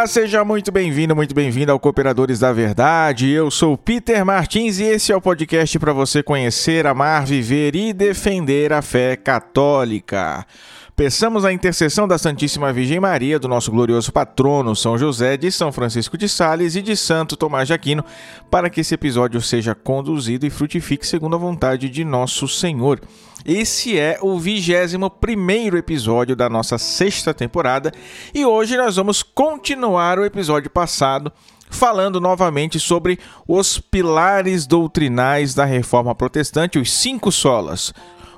Olá, seja muito bem-vindo, muito bem-vindo ao Cooperadores da Verdade. Eu sou Peter Martins e esse é o podcast para você conhecer, amar, viver e defender a fé católica. Peçamos a intercessão da Santíssima Virgem Maria, do nosso glorioso patrono São José, de São Francisco de Sales e de Santo Tomás de Aquino, para que esse episódio seja conduzido e frutifique segundo a vontade de nosso Senhor. Esse é o 21 episódio da nossa sexta temporada e hoje nós vamos continuar o episódio passado falando novamente sobre os pilares doutrinais da reforma protestante, os cinco solas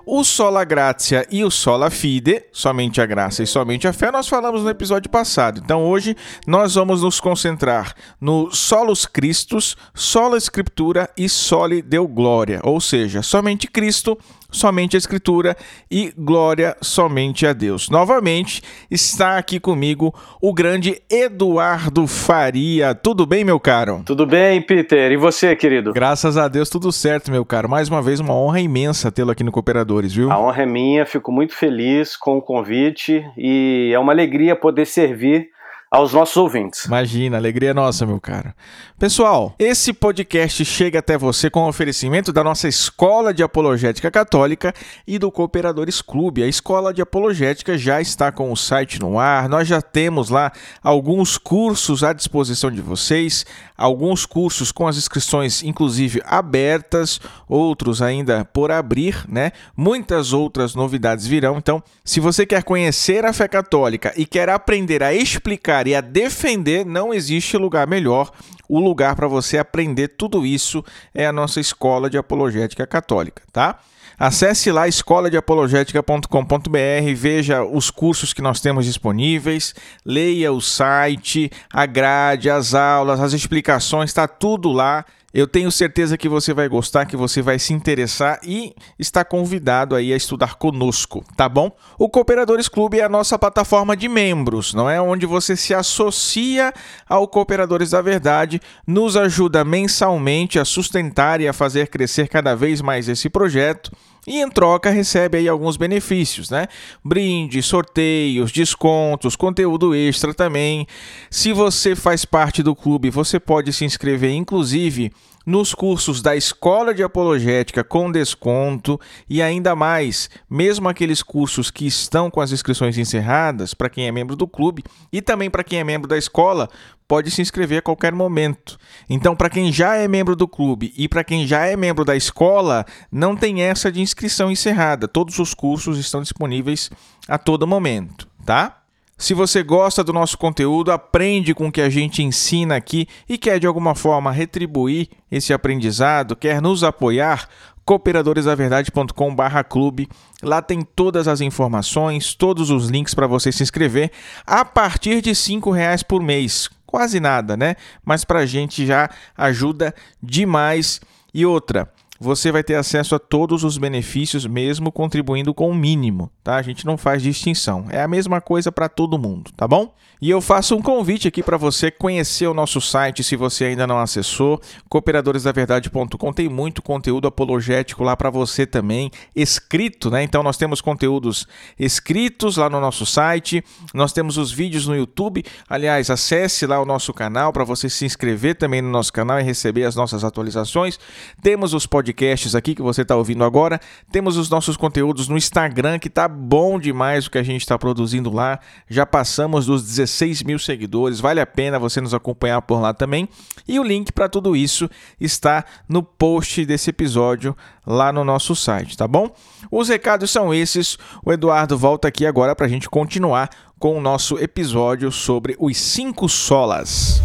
o sola gratia e o sola fide, somente a graça e somente a fé, nós falamos no episódio passado. Então hoje nós vamos nos concentrar no solos Christus, sola Escritura e soli Deu Glória, ou seja, somente Cristo, somente a Escritura e glória somente a Deus. Novamente está aqui comigo o grande Eduardo Faria. Tudo bem, meu caro? Tudo bem, Peter. E você, querido? Graças a Deus, tudo certo, meu caro. Mais uma vez, uma honra imensa tê-lo aqui no Cooperadores, viu? A honra é minha, fico muito feliz com o convite e é uma alegria poder servir aos nossos ouvintes. Imagina, alegria nossa, meu cara. Pessoal, esse podcast chega até você com oferecimento da nossa Escola de Apologética Católica e do Cooperadores Clube. A Escola de Apologética já está com o site no ar, nós já temos lá alguns cursos à disposição de vocês, alguns cursos com as inscrições inclusive abertas, outros ainda por abrir, né? Muitas outras novidades virão. Então, se você quer conhecer a fé católica e quer aprender a explicar e a defender, não existe lugar melhor. O lugar para você aprender tudo isso é a nossa escola de apologética católica, tá? Acesse lá escoladeapologética.com.br, veja os cursos que nós temos disponíveis, leia o site, a grade, as aulas, as explicações, está tudo lá. Eu tenho certeza que você vai gostar, que você vai se interessar e está convidado aí a estudar conosco, tá bom? O Cooperadores Clube é a nossa plataforma de membros, não é? Onde você se associa ao Cooperadores da Verdade, nos ajuda mensalmente a sustentar e a fazer crescer cada vez mais esse projeto e em troca recebe aí alguns benefícios, né? Brindes, sorteios, descontos, conteúdo extra também. Se você faz parte do clube, você pode se inscrever inclusive nos cursos da Escola de Apologética com desconto e ainda mais, mesmo aqueles cursos que estão com as inscrições encerradas para quem é membro do clube e também para quem é membro da escola, pode se inscrever a qualquer momento. Então, para quem já é membro do clube e para quem já é membro da escola, não tem essa de inscrição encerrada. Todos os cursos estão disponíveis a todo momento, tá? Se você gosta do nosso conteúdo, aprende com o que a gente ensina aqui e quer de alguma forma retribuir esse aprendizado, quer nos apoiar, cooperadoresdaverdade.com/clube. Lá tem todas as informações, todos os links para você se inscrever a partir de R$ reais por mês quase nada, né? Mas para a gente já ajuda demais. E outra, você vai ter acesso a todos os benefícios, mesmo contribuindo com o mínimo, tá? A gente não faz distinção. É a mesma coisa para todo mundo, tá bom? E eu faço um convite aqui para você conhecer o nosso site, se você ainda não acessou, cooperadoresdaverdade.com tem muito conteúdo apologético lá para você também, escrito, né? Então nós temos conteúdos escritos lá no nosso site, nós temos os vídeos no YouTube. Aliás, acesse lá o nosso canal para você se inscrever também no nosso canal e receber as nossas atualizações. Temos os podcasts podcasts aqui que você está ouvindo agora. Temos os nossos conteúdos no Instagram, que tá bom demais o que a gente está produzindo lá. Já passamos dos 16 mil seguidores, vale a pena você nos acompanhar por lá também. E o link para tudo isso está no post desse episódio lá no nosso site, tá bom? Os recados são esses. O Eduardo volta aqui agora para a gente continuar com o nosso episódio sobre os cinco solas.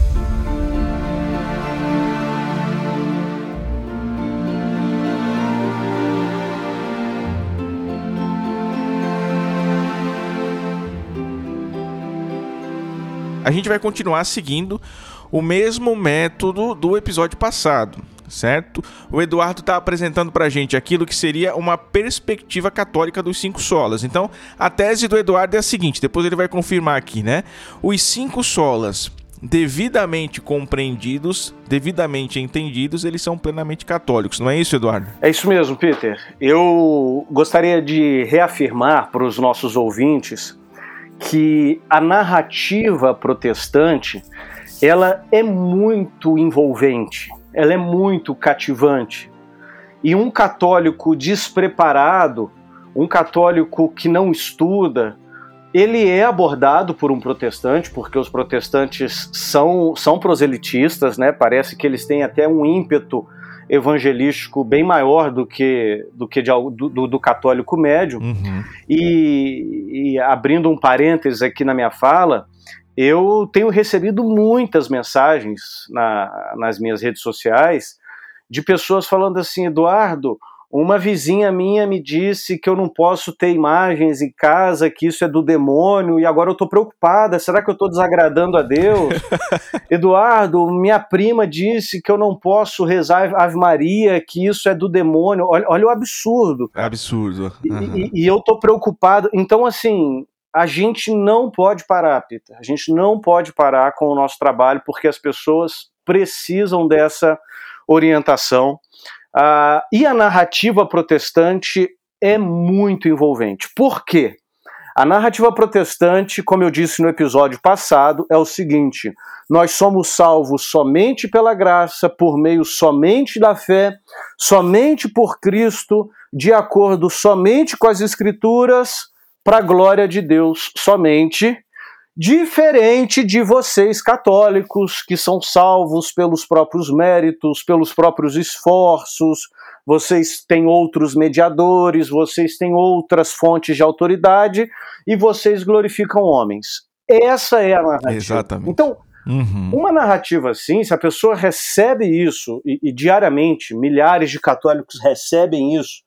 A gente vai continuar seguindo o mesmo método do episódio passado, certo? O Eduardo está apresentando para a gente aquilo que seria uma perspectiva católica dos cinco solas. Então, a tese do Eduardo é a seguinte: depois ele vai confirmar aqui, né? Os cinco solas devidamente compreendidos, devidamente entendidos, eles são plenamente católicos, não é isso, Eduardo? É isso mesmo, Peter. Eu gostaria de reafirmar para os nossos ouvintes que a narrativa protestante ela é muito envolvente, ela é muito cativante. E um católico despreparado, um católico que não estuda, ele é abordado por um protestante, porque os protestantes são, são proselitistas, né? Parece que eles têm até um ímpeto evangelístico bem maior do que do que de, do, do, católico médio. Uhum. E, e, abrindo um parênteses aqui na minha fala, eu tenho recebido muitas mensagens na, nas minhas redes sociais de pessoas falando assim, Eduardo, uma vizinha minha me disse que eu não posso ter imagens em casa, que isso é do demônio, e agora eu estou preocupada. Será que eu estou desagradando a Deus? Eduardo, minha prima disse que eu não posso rezar Ave Maria, que isso é do demônio. Olha, olha o absurdo. É absurdo. Uhum. E, e, eu estou preocupado. Então, assim, a gente não pode parar, Peter. A gente não pode parar com o nosso trabalho, porque as pessoas precisam dessa orientação. Uh, e a narrativa protestante é muito envolvente. Por quê? A narrativa protestante, como eu disse no episódio passado, é o seguinte: nós somos salvos somente pela graça, por meio somente da fé, somente por Cristo, de acordo somente com as Escrituras, para a glória de Deus somente Diferente de vocês católicos, que são salvos pelos próprios méritos, pelos próprios esforços, vocês têm outros mediadores, vocês têm outras fontes de autoridade e vocês glorificam homens. Essa é a narrativa. Exatamente. Então, uhum. uma narrativa assim, se a pessoa recebe isso, e, e diariamente milhares de católicos recebem isso,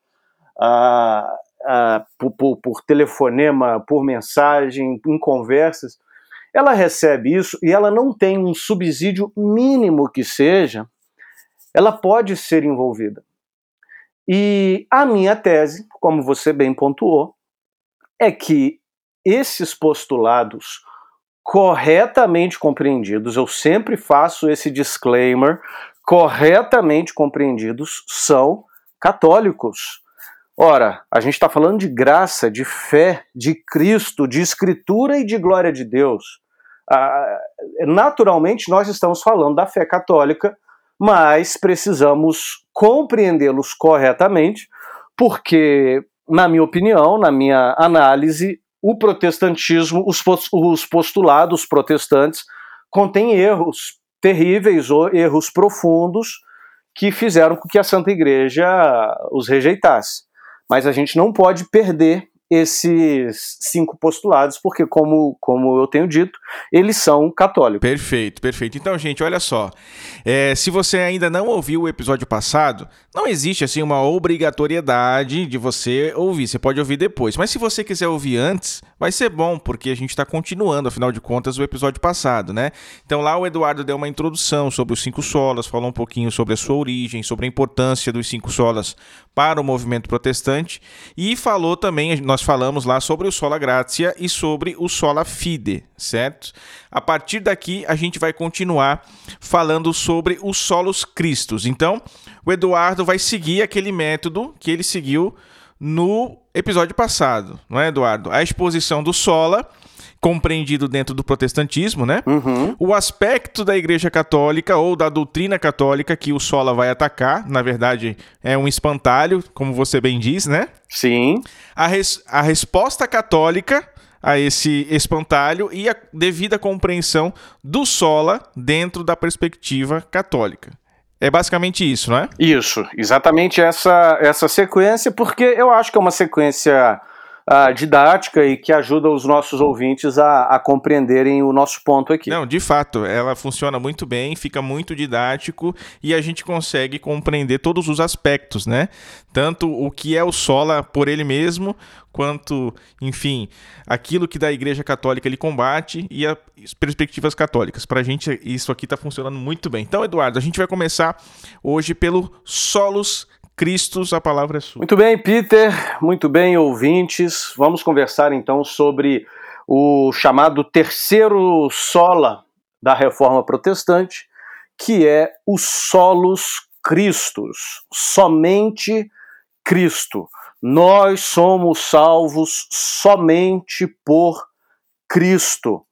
por, por, por telefonema, por mensagem, em conversas, ela recebe isso e ela não tem um subsídio mínimo que seja, ela pode ser envolvida. E a minha tese, como você bem pontuou, é que esses postulados corretamente compreendidos, eu sempre faço esse disclaimer, corretamente compreendidos, são católicos. Ora, a gente está falando de graça, de fé, de Cristo, de Escritura e de glória de Deus. Ah, naturalmente, nós estamos falando da fé católica, mas precisamos compreendê-los corretamente, porque, na minha opinião, na minha análise, o protestantismo, os postulados protestantes, contêm erros terríveis ou erros profundos que fizeram com que a Santa Igreja os rejeitasse. Mas a gente não pode perder esses cinco postulados, porque, como, como eu tenho dito, eles são católicos. Perfeito, perfeito. Então, gente, olha só. É, se você ainda não ouviu o episódio passado, não existe assim uma obrigatoriedade de você ouvir. Você pode ouvir depois. Mas se você quiser ouvir antes, vai ser bom, porque a gente está continuando, afinal de contas, o episódio passado, né? Então lá o Eduardo deu uma introdução sobre os cinco solas, falou um pouquinho sobre a sua origem, sobre a importância dos cinco solas para o movimento protestante e falou também, nós falamos lá sobre o sola gratia e sobre o sola fide, certo? A partir daqui a gente vai continuar falando sobre os solos cristos. Então, o Eduardo vai seguir aquele método que ele seguiu no episódio passado, não é, Eduardo? A exposição do sola compreendido dentro do protestantismo, né? Uhum. O aspecto da Igreja Católica ou da doutrina católica que o Sola vai atacar, na verdade, é um espantalho, como você bem diz, né? Sim. A, res a resposta católica a esse espantalho e a devida compreensão do Sola dentro da perspectiva católica. É basicamente isso, não é? Isso, exatamente essa, essa sequência, porque eu acho que é uma sequência uh, didática e que ajuda os nossos ouvintes a, a, compreenderem o nosso ponto aqui. Não, de fato, ela funciona muito bem, fica muito didático e a gente consegue compreender todos os aspectos, né? Tanto o que é o sola por ele mesmo, quanto, enfim, aquilo que da Igreja Católica ele combate e as perspectivas católicas. Para a gente, isso aqui está funcionando muito bem. Então, Eduardo, a gente vai começar hoje pelo solos Cristos, a palavra é sua. Muito bem, Peter, muito bem, ouvintes. Vamos conversar então sobre o chamado terceiro sola da reforma protestante, que é o solos Cristos, somente Cristo. Nós somos salvos somente por Cristo.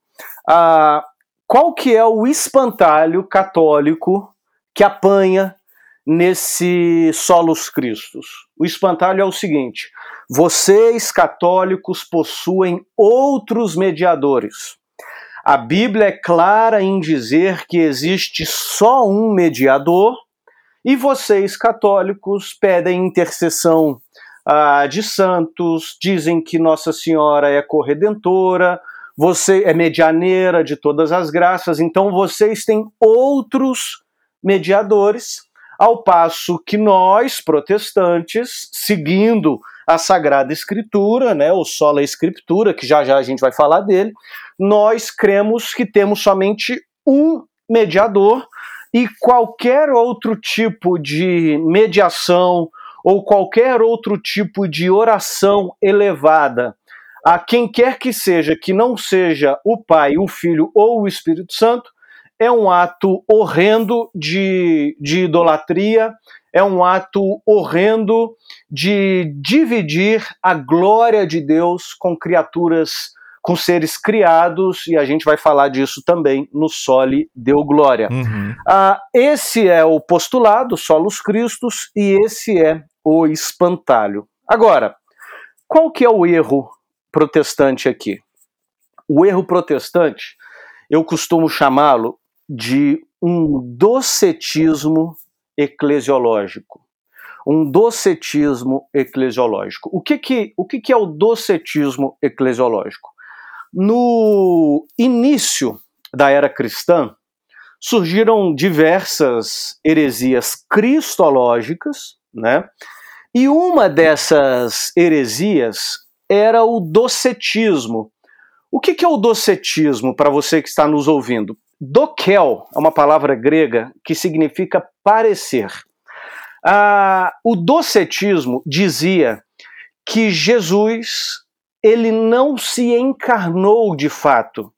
Ah, qual que é o espantalho católico que apanha nesse solos Christus? O espantalho é o seguinte: vocês católicos possuem outros mediadores. A Bíblia é clara em dizer que existe só um mediador e vocês católicos pedem intercessão ah, de santos, dizem que Nossa Senhora é corredentora, você é medianeira de todas as graças, então vocês têm outros mediadores, ao passo que nós, protestantes, seguindo a Sagrada Escritura, né, o Sola Escritura, que já já a gente vai falar dele, nós cremos que temos somente um mediador e qualquer outro tipo de mediação ou qualquer outro tipo de oração elevada a quem quer que seja que não seja o Pai, o Filho ou o Espírito Santo, é um ato horrendo de, de idolatria, é um ato horrendo de dividir a glória de Deus com criaturas, com seres criados, e a gente vai falar disso também no Sole Deu Glória. Uhum. Ah, esse é o postulado, Solos Cristos, e esse é o espantalho. Agora, qual que é o erro protestante aqui. O erro protestante, eu costumo chamá-lo de um docetismo eclesiológico. Um docetismo eclesiológico. O que, que, o que, que é o docetismo eclesiológico? No início da era cristã, surgiram diversas heresias cristológicas, né? E uma dessas heresias era o docetismo. O que, é o docetismo para você que está nos ouvindo? Dokel é uma palavra grega que significa parecer. Ah, o docetismo dizia que Jesus ele não se encarnou de fato,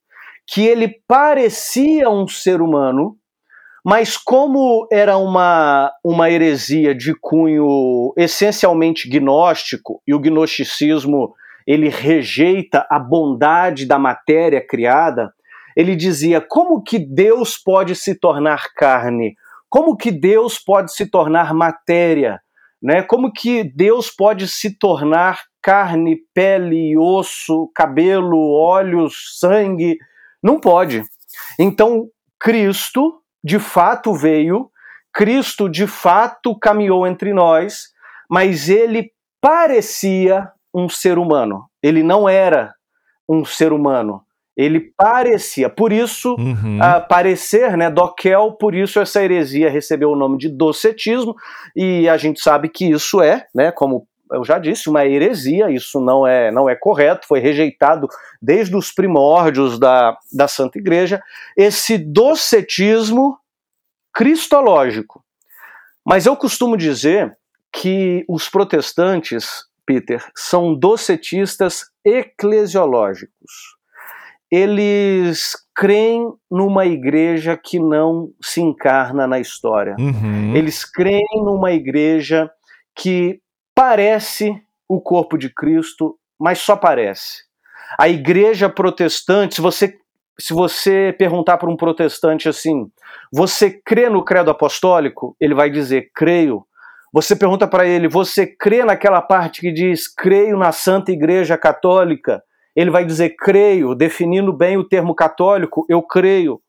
que ele parecia um ser humano, mas como era uma, uma heresia de cunho essencialmente gnóstico, e o gnosticismo ele rejeita a bondade da matéria criada, ele dizia: como que Deus pode se tornar carne? Como que Deus pode se tornar matéria? Né? Como que Deus pode se tornar carne, pele, osso, cabelo, olhos, sangue? Não pode. Então, Cristo, de fato, veio, Cristo, de fato, caminhou entre nós, mas ele parecia um ser humano. Ele não era um ser humano. Ele parecia. Por isso, uhum. uh, parecer, né, doquel, por isso essa heresia recebeu o nome de docetismo, e a gente sabe que isso é, né, como eu já disse, uma heresia, isso não é, não é correto, foi rejeitado desde os primórdios da, da Santa Igreja, esse docetismo cristológico. Mas eu costumo dizer que os protestantes Peter, são docetistas eclesiológicos. Eles creem numa igreja que não se encarna na história. Uhum. Eles creem numa igreja que parece o corpo de Cristo, mas só parece. A igreja protestante, se você se você perguntar para um protestante assim, você crê no credo apostólico? Ele vai dizer, creio. Você pergunta para ele: você crê naquela parte que diz creio na Santa Igreja Católica? Ele vai dizer creio, definindo bem o termo católico, eu creio.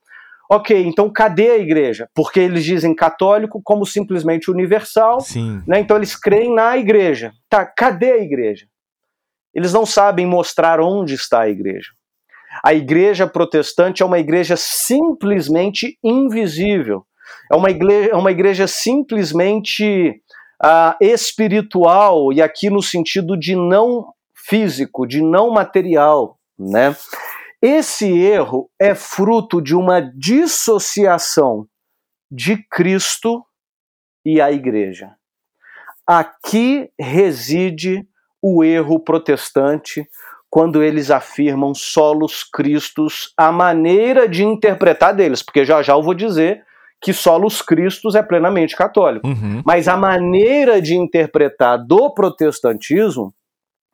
Ok, então cadê a igreja? Porque eles dizem católico como simplesmente universal, Sim. Né? então eles creem na igreja. Tá, cadê a igreja? Eles não sabem mostrar onde está a igreja. A igreja protestante é uma igreja simplesmente invisível. É uma igreja, é uma igreja simplesmente uh, espiritual, e aqui no sentido de não físico, de não material, né? Esse erro é fruto de uma dissociação de Cristo e a igreja. Aqui reside o erro protestante quando eles afirmam solos Cristos, a maneira de interpretar deles, porque já já eu vou dizer que solos Cristos é plenamente católico. Uhum. Mas a maneira de interpretar do protestantismo,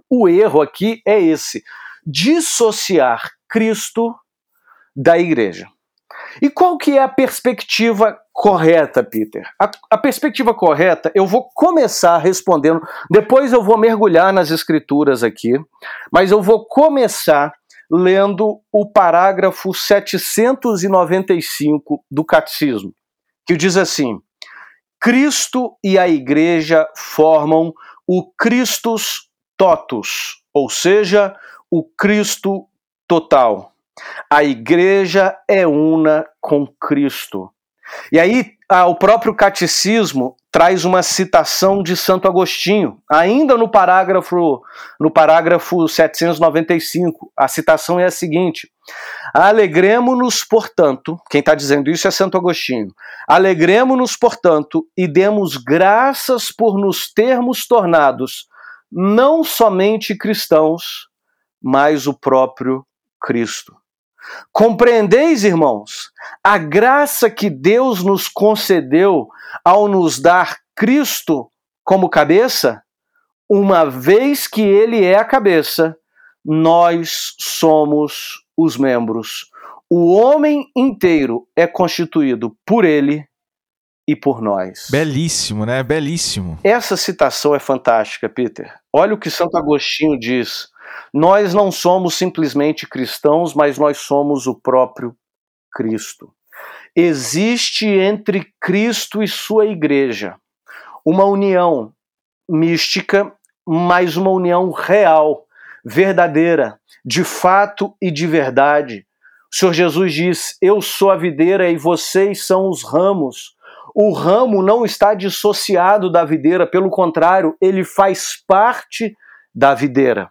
o erro aqui é esse: dissociar Cristo da igreja. E qual que é a perspectiva correta, Peter? A, a, perspectiva correta, eu vou começar respondendo, depois eu vou mergulhar nas escrituras aqui, mas eu vou começar lendo o parágrafo 795 do Catecismo, que diz assim: Cristo e a Igreja formam o Christus totus, ou seja, o Cristo total. A igreja é una com Cristo. E aí, o próprio catecismo traz uma citação de Santo Agostinho, ainda no parágrafo no parágrafo 795. A citação é a seguinte: Alegremos-nos, portanto, quem está dizendo isso é Santo Agostinho. Alegremos-nos, portanto, e demos graças por nos termos tornados não somente cristãos, mas o próprio Cristo. Compreendeis, irmãos, a graça que Deus nos concedeu ao nos dar Cristo como cabeça? Uma vez que Ele é a cabeça, nós somos os membros. O homem inteiro é constituído por Ele e por nós. Belíssimo, né? Belíssimo. Essa citação é fantástica, Peter. Olha o que Santo Agostinho diz nós não somos simplesmente cristãos, mas nós somos o próprio Cristo. Existe entre Cristo e sua igreja uma união mística, mas uma união real, verdadeira, de fato e de verdade. O Senhor Jesus diz: Eu sou a videira e vocês são os ramos. O ramo não está dissociado da videira, pelo contrário, ele faz parte da videira.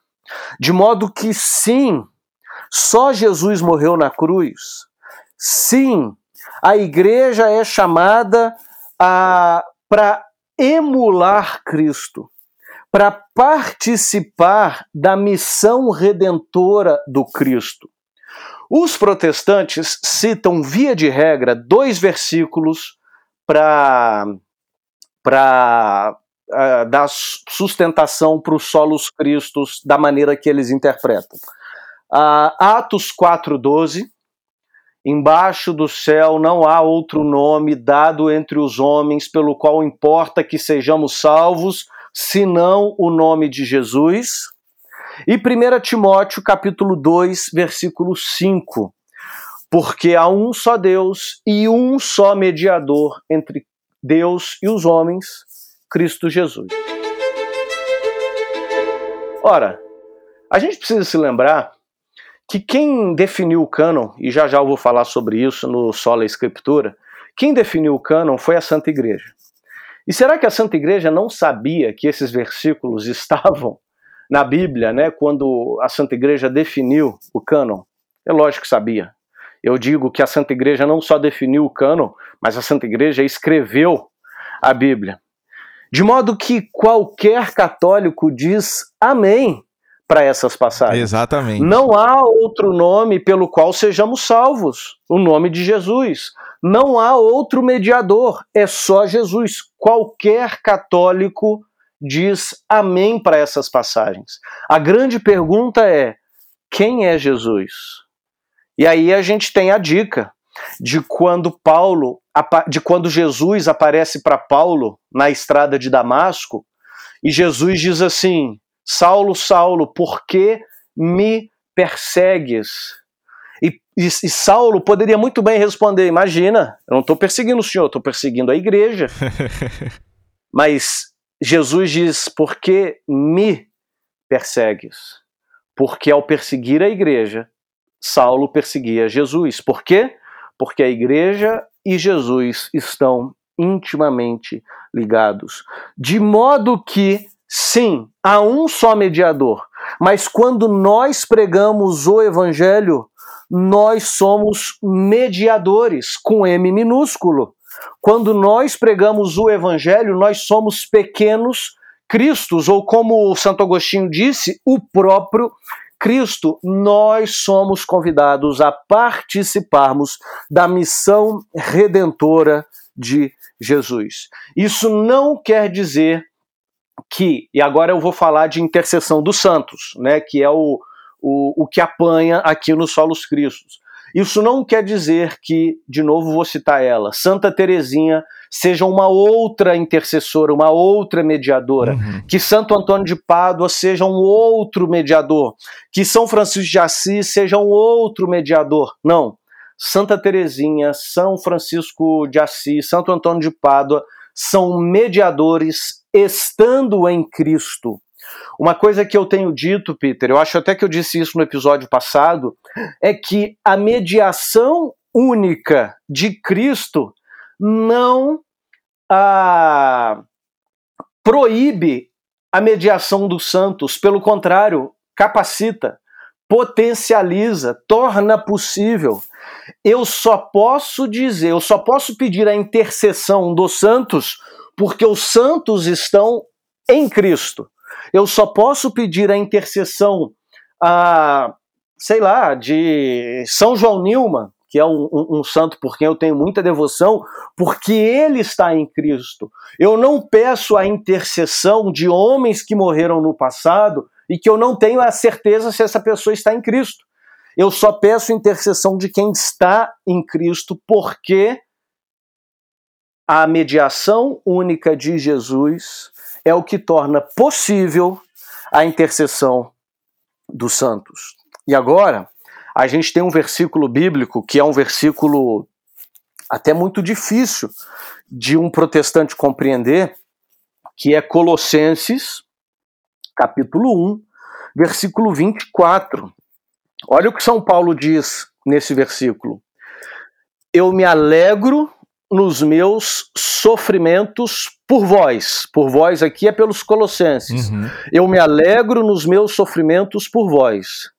De modo que, sim, só Jesus morreu na cruz. Sim, a igreja é chamada para emular Cristo, para participar da missão redentora do Cristo. Os protestantes citam, via de regra, dois versículos para uh, dar sustentação para os solos cristos da maneira que eles interpretam. Uh, Atos 4,12 Embaixo do céu não há outro nome dado entre os homens pelo qual importa que sejamos salvos, senão o nome de Jesus. E 1 Timóteo capítulo 2, versículo 5. Porque há um só Deus e um só mediador entre Deus e os homens, Cristo Jesus. Ora, a gente precisa se lembrar que quem definiu o cânon, e já já eu vou falar sobre isso no Sola Escritura, quem definiu o cânon foi a Santa Igreja. E será que a Santa Igreja não sabia que esses versículos estavam na Bíblia, né, quando a Santa Igreja definiu o cânon? É lógico que sabia. Eu digo que a Santa Igreja não só definiu o cânon, mas a Santa Igreja escreveu a Bíblia. De modo que qualquer católico diz amém para essas passagens. Exatamente. Não há outro nome pelo qual sejamos salvos, o nome de Jesus. Não há outro mediador, é só Jesus. Qualquer católico diz amém para essas passagens. A grande pergunta é: quem é Jesus? E aí a gente tem a dica de quando Paulo, de quando Jesus aparece para Paulo na estrada de Damasco, e Jesus diz assim: Saulo, Saulo, por que me persegues? E, e, e Saulo poderia muito bem responder: Imagina, eu não estou perseguindo o senhor, estou perseguindo a igreja. Mas Jesus diz: Por que me persegues? Porque ao perseguir a igreja, Saulo perseguia Jesus. Por quê? porque a igreja e Jesus estão intimamente ligados. De modo que, sim, há um só mediador, mas quando nós pregamos o evangelho, nós somos mediadores, com M minúsculo. Quando nós pregamos o evangelho, nós somos pequenos cristos, ou como Santo Agostinho disse, o próprio Cristo, nós somos convidados a participarmos da missão redentora de Jesus. Isso não quer dizer que, e agora eu vou falar de intercessão dos santos, né, que é o, o, o, que apanha aqui nos solos cristos. Isso não quer dizer que, de novo vou citar ela, Santa Teresinha seja uma outra intercessora, uma outra mediadora, uhum. que Santo Antônio de Pádua seja um outro mediador, que São Francisco de Assis seja um outro mediador. Não. Santa Teresinha, São Francisco de Assis, Santo Antônio de Pádua são mediadores estando em Cristo. Uma coisa que eu tenho dito, Peter, eu acho até que eu disse isso no episódio passado, é que a mediação única de Cristo não ah, proíbe a mediação dos santos, pelo contrário, capacita, potencializa, torna possível. Eu só posso dizer, eu só posso pedir a intercessão dos santos porque os santos estão em Cristo. Eu só posso pedir a intercessão, a, sei lá, de São João Nilma, que é um, um, um, santo por quem eu tenho muita devoção, porque ele está em Cristo. Eu não peço a intercessão de homens que morreram no passado e que eu não tenho a certeza se essa pessoa está em Cristo. Eu só peço intercessão de quem está em Cristo, porque a mediação única de Jesus é o que torna possível a intercessão dos santos. E agora, a gente tem um versículo bíblico que é um versículo até muito difícil de um protestante compreender, que é Colossenses, capítulo 1, versículo 24. Olha o que São Paulo diz nesse versículo. Eu me alegro nos meus sofrimentos por vós. Por vós aqui é pelos colossenses. Uhum. Eu me alegro nos meus sofrimentos por vós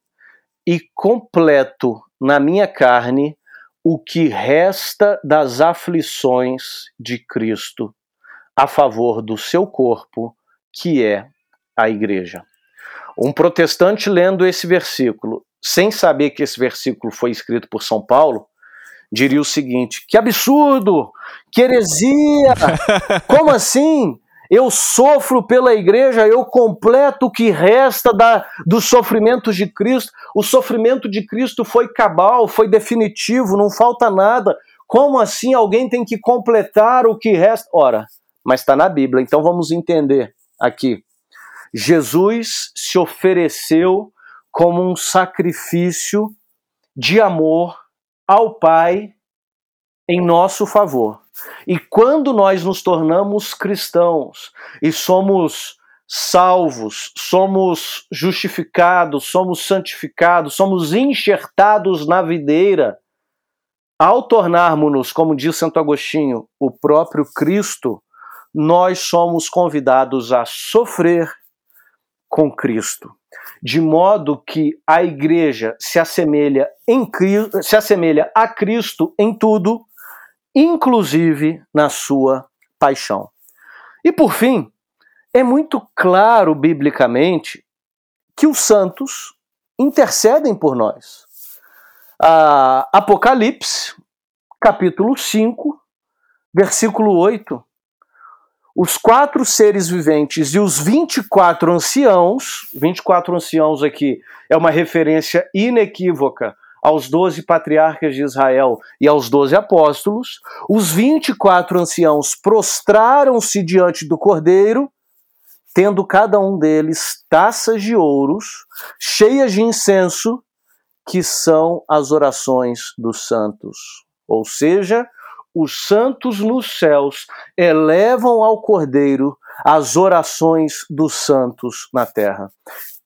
e completo na minha carne o que resta das aflições de Cristo a favor do seu corpo, que é a igreja. Um protestante lendo esse versículo, sem saber que esse versículo foi escrito por São Paulo, diria o seguinte: que absurdo, que heresia, como assim? Eu sofro pela igreja, eu completo o que resta da, dos sofrimentos de Cristo. O sofrimento de Cristo foi cabal, foi definitivo, não falta nada. Como assim alguém tem que completar o que resta? Ora, mas está na Bíblia, então vamos entender aqui. Jesus se ofereceu como um sacrifício de amor ao Pai em nosso favor. E quando nós nos tornamos cristãos e somos salvos, somos justificados, somos santificados, somos enxertados na videira, ao tornarmos-nos, como diz Santo Agostinho, o próprio Cristo, nós somos convidados a sofrer com Cristo de modo que a igreja se assemelha, em, se assemelha a Cristo em tudo, inclusive na sua paixão. E por fim, é muito claro biblicamente que os santos intercedem por nós. A Apocalipse, capítulo 5, versículo 8, os quatro seres viventes e os 24 anciãos, 24 anciãos aqui é uma referência inequívoca aos doze patriarcas de Israel e aos doze apóstolos, os 24 anciãos prostraram-se diante do cordeiro, tendo cada um deles taças de ouros, cheias de incenso, que são as orações dos santos. Ou seja, os santos nos céus elevam ao Cordeiro as orações dos santos na terra.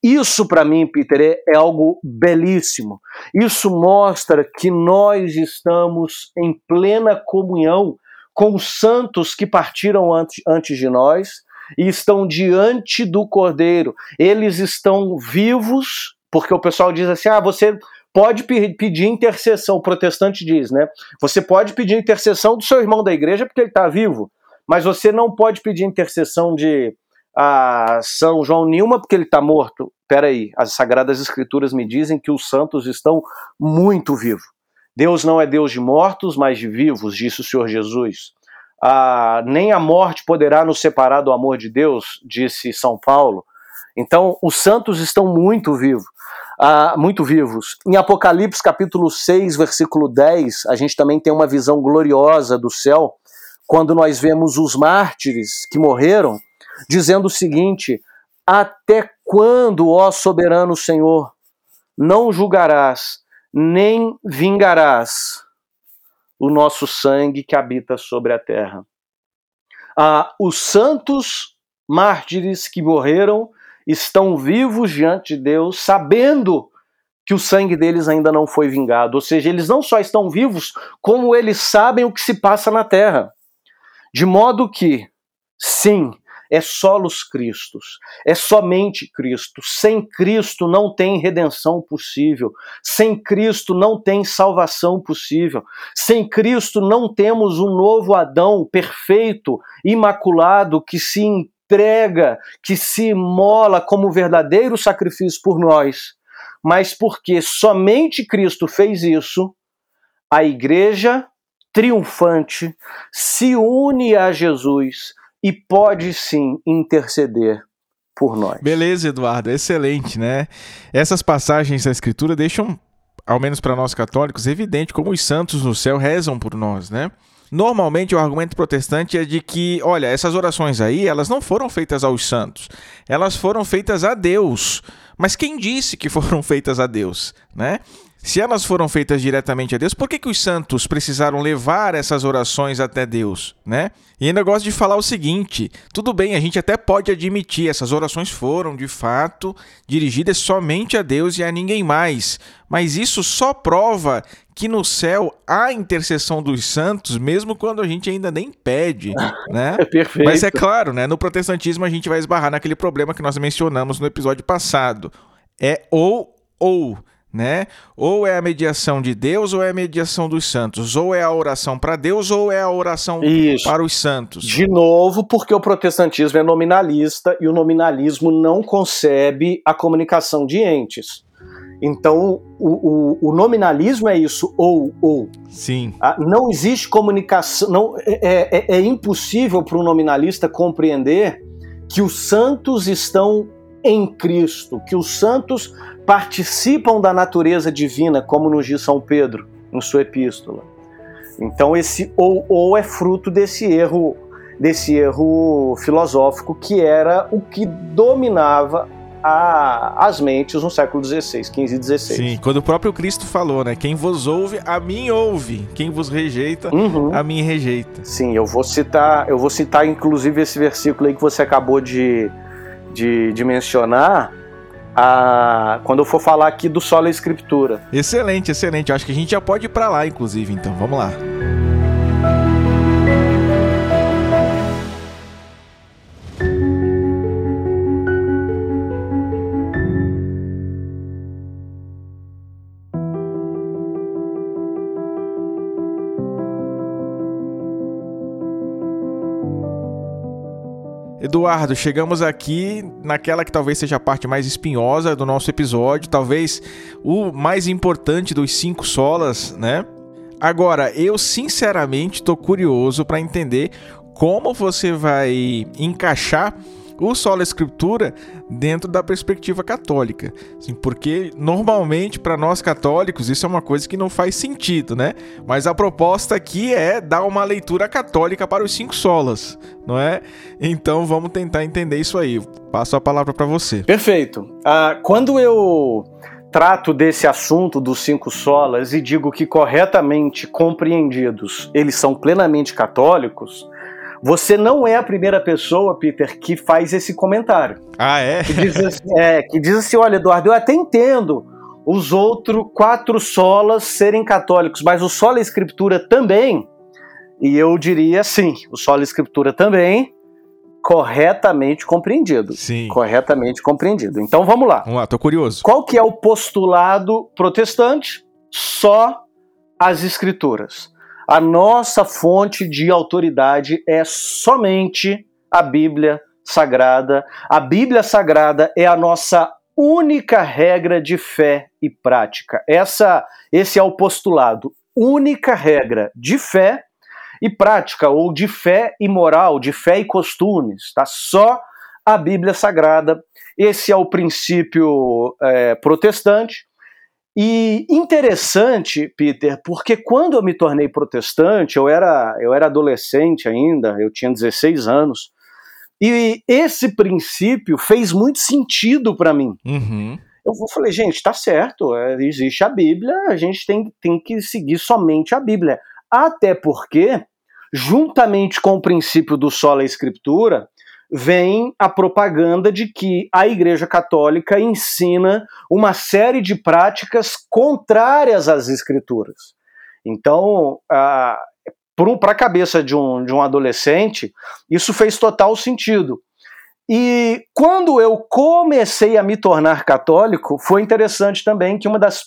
Isso, para mim, Peter, é, algo belíssimo. Isso mostra que nós estamos em plena comunhão com os santos que partiram antes, antes de nós e estão diante do Cordeiro. Eles estão vivos, porque o pessoal diz assim: ah, você pode pedir intercessão, o protestante diz, né? Você pode pedir intercessão do seu irmão da igreja porque ele está vivo, mas você não pode pedir intercessão de a São João Nilma porque ele está morto. Peraí, as Sagradas Escrituras me dizem que os santos estão muito vivos. Deus não é Deus de mortos, mas de vivos, disse o Senhor Jesus. Ah, nem a morte poderá nos separar do amor de Deus, disse São Paulo. Então, os santos estão muito vivos. Ah, muito vivos. Em Apocalipse capítulo 6, versículo 10, a gente também tem uma visão gloriosa do céu, quando nós vemos os mártires que morreram, dizendo o seguinte: Até quando, ó soberano Senhor, não julgarás, nem vingarás o nosso sangue que habita sobre a terra? Ah, os santos mártires que morreram estão vivos diante de Deus, sabendo que o sangue deles ainda não foi vingado. Ou seja, eles não só estão vivos, como eles sabem o que se passa na terra. De modo que, sim, é solos Cristos, é somente Cristo. Sem Cristo não tem redenção possível, sem Cristo não tem salvação possível, sem Cristo não temos um novo Adão perfeito, imaculado, que se entrega, que se imola como verdadeiro sacrifício por nós. Mas porque somente Cristo fez isso, a igreja triunfante se une a Jesus e pode sim interceder por nós. Beleza, Eduardo, excelente, né? Essas passagens da Escritura deixam, ao menos para nós católicos, evidente como os santos no céu rezam por nós, né? Normalmente o argumento protestante é de que, olha, essas orações aí, elas não foram feitas aos santos, elas foram feitas a Deus. Mas quem disse que foram feitas a Deus, né? Se elas foram feitas diretamente a Deus, por que, que os santos precisaram levar essas orações até Deus, né? E ainda gosto de falar o seguinte: tudo bem, a gente até pode admitir, essas orações foram, de fato, dirigidas somente a Deus e a ninguém mais. Mas isso só prova que no céu há intercessão dos santos, mesmo quando a gente ainda nem pede, né? É perfeito. Mas é claro, né? No protestantismo a gente vai esbarrar naquele problema que nós mencionamos no episódio passado. É ou ou né? Ou é a mediação de Deus ou é a mediação dos santos, ou é a oração para Deus ou é a oração Isso. para os santos. De novo, porque o protestantismo é nominalista e o nominalismo não concebe a comunicação de entes. Então, o, o, o nominalismo é isso, ou, ou. Sim. Ah, não existe comunicação, não, é, é, é impossível para um nominalista compreender que os santos estão em Cristo, que os santos participam da natureza divina, como nos diz São Pedro em sua epístola. Então esse ou ou é fruto desse erro, desse erro filosófico que era o que dominava a, as mentes no século XVI, XV e XVI. Sim, quando o próprio Cristo falou, né? Quem vos ouve, a mim ouve. Quem vos rejeita, uhum. a mim rejeita. Sim, eu vou citar, eu vou citar inclusive esse versículo aí que você acabou de, de, de mencionar, a, quando eu for falar aqui do Sola Escritura. Excelente, excelente. Acho que a gente já pode ir para lá, inclusive, então. Vamos lá. Eduardo, chegamos aqui naquela que talvez seja a parte mais espinhosa do nosso episódio, talvez o mais importante dos cinco solas, né? Agora, eu sinceramente estou curioso para entender como você vai encaixar o solo escritura dentro da perspectiva católica. Assim, porque normalmente para nós católicos isso é uma coisa que não faz sentido, né? Mas a proposta aqui é dar uma leitura católica para os cinco solas, não é? Então vamos tentar entender isso aí. Passo a palavra para você. Perfeito. Uh, quando eu trato desse assunto dos cinco solas e digo que corretamente compreendidos eles são plenamente católicos, você não é a primeira pessoa, Peter, que faz esse comentário. Ah, é? Que diz assim, é, que diz assim olha, Eduardo, eu até entendo os outros quatro solas serem católicos, mas o sola escritura também, e eu diria sim, o sola escritura também, corretamente compreendido. Sim. Corretamente compreendido. Então vamos lá. Vamos lá, tô curioso. Qual que é o postulado protestante? Só as escrituras. A nossa fonte de autoridade é somente a Bíblia Sagrada. A Bíblia Sagrada é a nossa única regra de fé e prática. Essa, esse é o postulado. Única regra de fé e prática, ou de fé e moral, de fé e costumes, tá? Só a Bíblia Sagrada Esse é o princípio é, protestante. E interessante, Peter, porque quando eu me tornei protestante, eu era, eu era adolescente ainda, eu tinha 16 anos, e esse princípio fez muito sentido para mim. Uhum. Eu falei, gente, tá certo, é, existe a Bíblia, a gente tem, tem que seguir somente a Bíblia. Até porque, juntamente com o princípio do sola escritura, vem a propaganda de que a Igreja Católica ensina uma série de práticas contrárias às Escrituras. Então, para a cabeça de um, de um adolescente, isso fez total sentido. E quando eu comecei a me tornar católico, foi interessante também que uma das,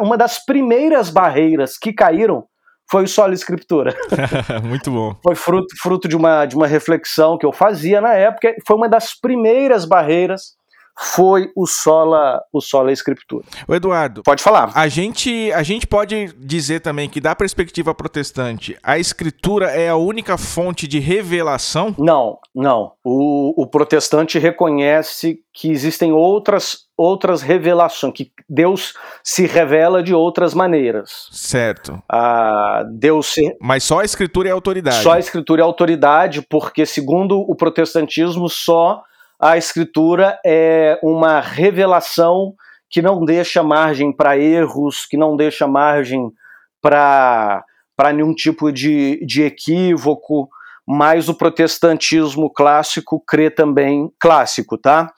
uma das primeiras barreiras que caíram foi o Sola Escritura. Muito bom. Foi fruto, fruto de, uma, de uma reflexão que eu fazia na época, foi uma das primeiras barreiras foi o sola o sola escritura. O Eduardo, pode falar. A gente a gente pode dizer também que da perspectiva protestante, a escritura é a única fonte de revelação? Não, não. O, o protestante reconhece que existem outras outras revelações, que Deus se revela de outras maneiras. Certo. Ah, Deus se... Mas só a escritura é autoridade. Só a escritura é autoridade, porque segundo o protestantismo só a escritura é uma revelação que não deixa margem para erros, que não deixa margem para nenhum tipo de, de equívoco, mas o protestantismo clássico crê também, clássico, tá?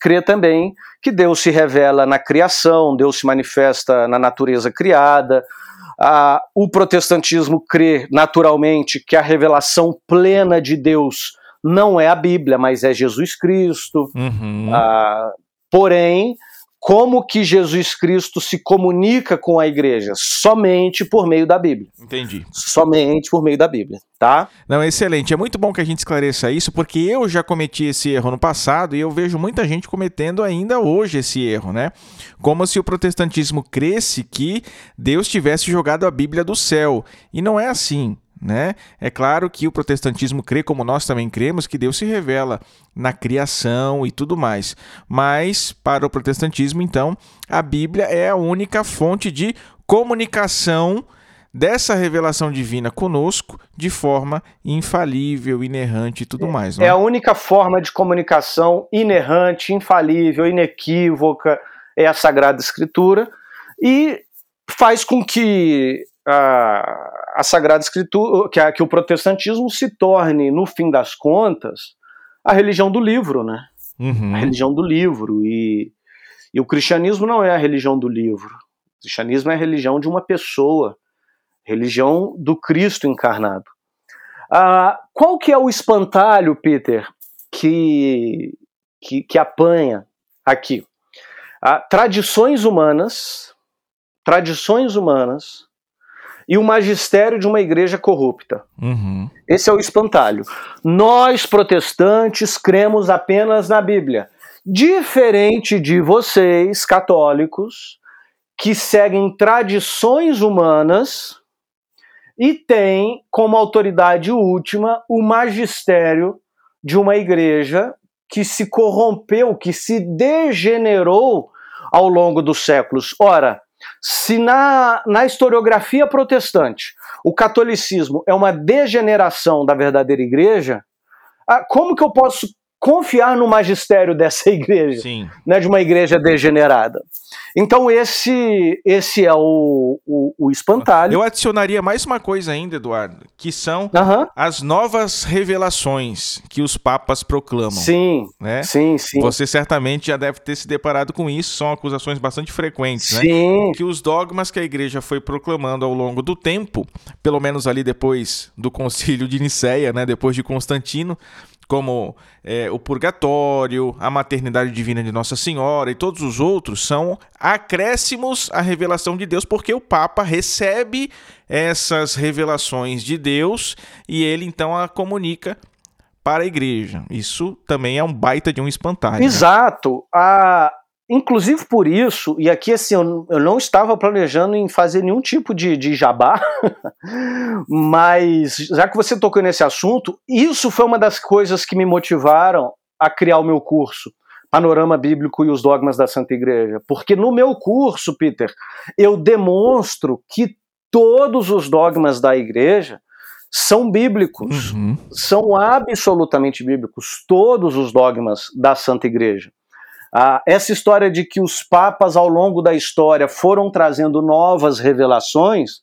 Crê também que Deus se revela na criação, Deus se manifesta na natureza criada. Ah, o protestantismo crê naturalmente que a revelação plena de Deus não é a Bíblia, mas é Jesus Cristo. Uhum. Ah, porém, como que Jesus Cristo se comunica com a igreja? Somente por meio da Bíblia. Entendi. Somente por meio da Bíblia, tá? Não, excelente. É muito bom que a gente esclareça isso, porque eu já cometi esse erro no passado e eu vejo muita gente cometendo ainda hoje esse erro, né? Como se o protestantismo cresce que Deus tivesse jogado a Bíblia do céu. E não é assim. Né? É claro que o protestantismo crê, como nós também cremos, que Deus se revela na criação e tudo mais. Mas, para o protestantismo, então, a Bíblia é a única fonte de comunicação dessa revelação divina conosco de forma infalível, inerrante e tudo mais. É? é a única forma de comunicação inerrante, infalível, inequívoca, é a Sagrada Escritura e faz com que a, a Sagrada Escritura, que, a, que o protestantismo se torne, no fim das contas, a religião do livro, né? Uhum. A religião do livro. E, e o cristianismo não é a religião do livro. O cristianismo é a religião de uma pessoa, religião do Cristo encarnado. Ah, qual que é o espantalho, Peter, que, que, que apanha aqui? Ah, tradições humanas, tradições humanas e o magistério de uma igreja corrupta. Uhum. Esse é o espantalho. Nós, protestantes, cremos apenas na Bíblia. Diferente de vocês, católicos, que seguem tradições humanas e têm como autoridade última o magistério de uma igreja que se corrompeu, que se degenerou ao longo dos séculos. Ora, se na, na historiografia protestante o catolicismo é uma degeneração da verdadeira igreja, ah, como que eu posso confiar no magistério dessa igreja, Sim. Né, de uma igreja degenerada. Então esse esse é o, o, o, espantalho. Eu adicionaria mais uma coisa ainda, Eduardo, que são uhum. as novas revelações que os papas proclamam. Sim, né? sim, sim. Você certamente já deve ter se deparado com isso, são acusações bastante frequentes, né? sim. né? Que os dogmas que a igreja foi proclamando ao longo do tempo, pelo menos ali depois do concílio de Nicéia, né, depois de Constantino, como é, o purgatório, a maternidade divina de Nossa Senhora e todos os outros, são acréscimos à revelação de Deus, porque o Papa recebe essas revelações de Deus e ele então a comunica para a igreja. Isso também é um baita de um espantalho. Né? Exato. Né? A, Inclusive por isso, e aqui assim, eu, eu não estava planejando em fazer nenhum tipo de, de jabá, mas já que você tocou nesse assunto, isso foi uma das coisas que me motivaram a criar o meu curso, panorama bíblico e os dogmas da Santa Igreja? Porque no meu curso, Peter, eu demonstro que todos os dogmas da Igreja são bíblicos, uhum. são absolutamente bíblicos, todos os dogmas da Santa Igreja. Ah, essa história de que os papas, ao longo da história, foram trazendo novas revelações,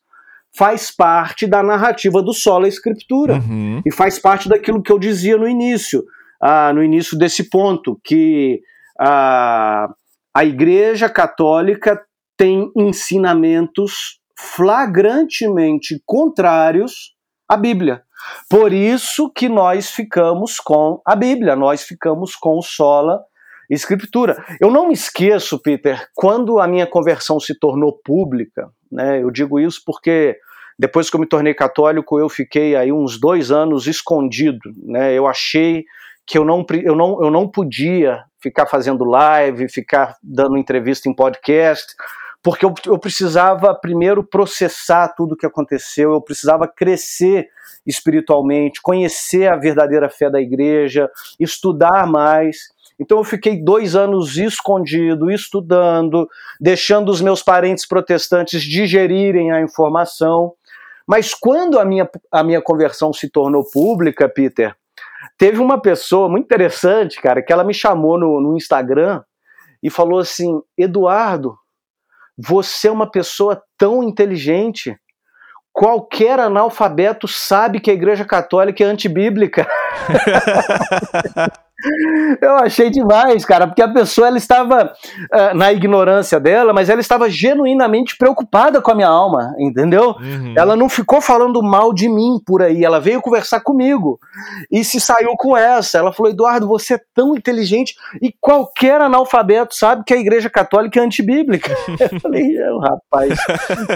faz parte da narrativa do Sola Escritura. Uhum. E faz parte daquilo que eu dizia no início, ah, no início desse ponto, que ah, a Igreja Católica tem ensinamentos flagrantemente contrários à Bíblia. Por isso que nós ficamos com a Bíblia, nós ficamos com o Sola escritura. Eu não me esqueço, Peter, quando a minha conversão se tornou pública, né? Eu digo isso porque depois que eu me tornei católico, eu fiquei aí uns dois anos escondido, né? Eu achei que eu não, eu não, eu não podia ficar fazendo live, ficar dando entrevista em podcast, porque eu, eu precisava primeiro processar tudo o que aconteceu, eu precisava crescer espiritualmente, conhecer a verdadeira fé da igreja, estudar mais. Então eu fiquei dois anos escondido, estudando, deixando os meus parentes protestantes digerirem a informação. Mas quando a minha, a minha conversão se tornou pública, Peter, teve uma pessoa muito interessante, cara, que ela me chamou no, no Instagram e falou assim: Eduardo, você é uma pessoa tão inteligente. Qualquer analfabeto sabe que a Igreja Católica é antibíblica. Eu achei demais, cara, porque a pessoa ela estava uh, na ignorância dela, mas ela estava genuinamente preocupada com a minha alma, entendeu? Uhum. Ela não ficou falando mal de mim por aí, ela veio conversar comigo e se saiu com essa. Ela falou: Eduardo, você é tão inteligente e qualquer analfabeto sabe que a Igreja Católica é antibíblica. eu falei: rapaz,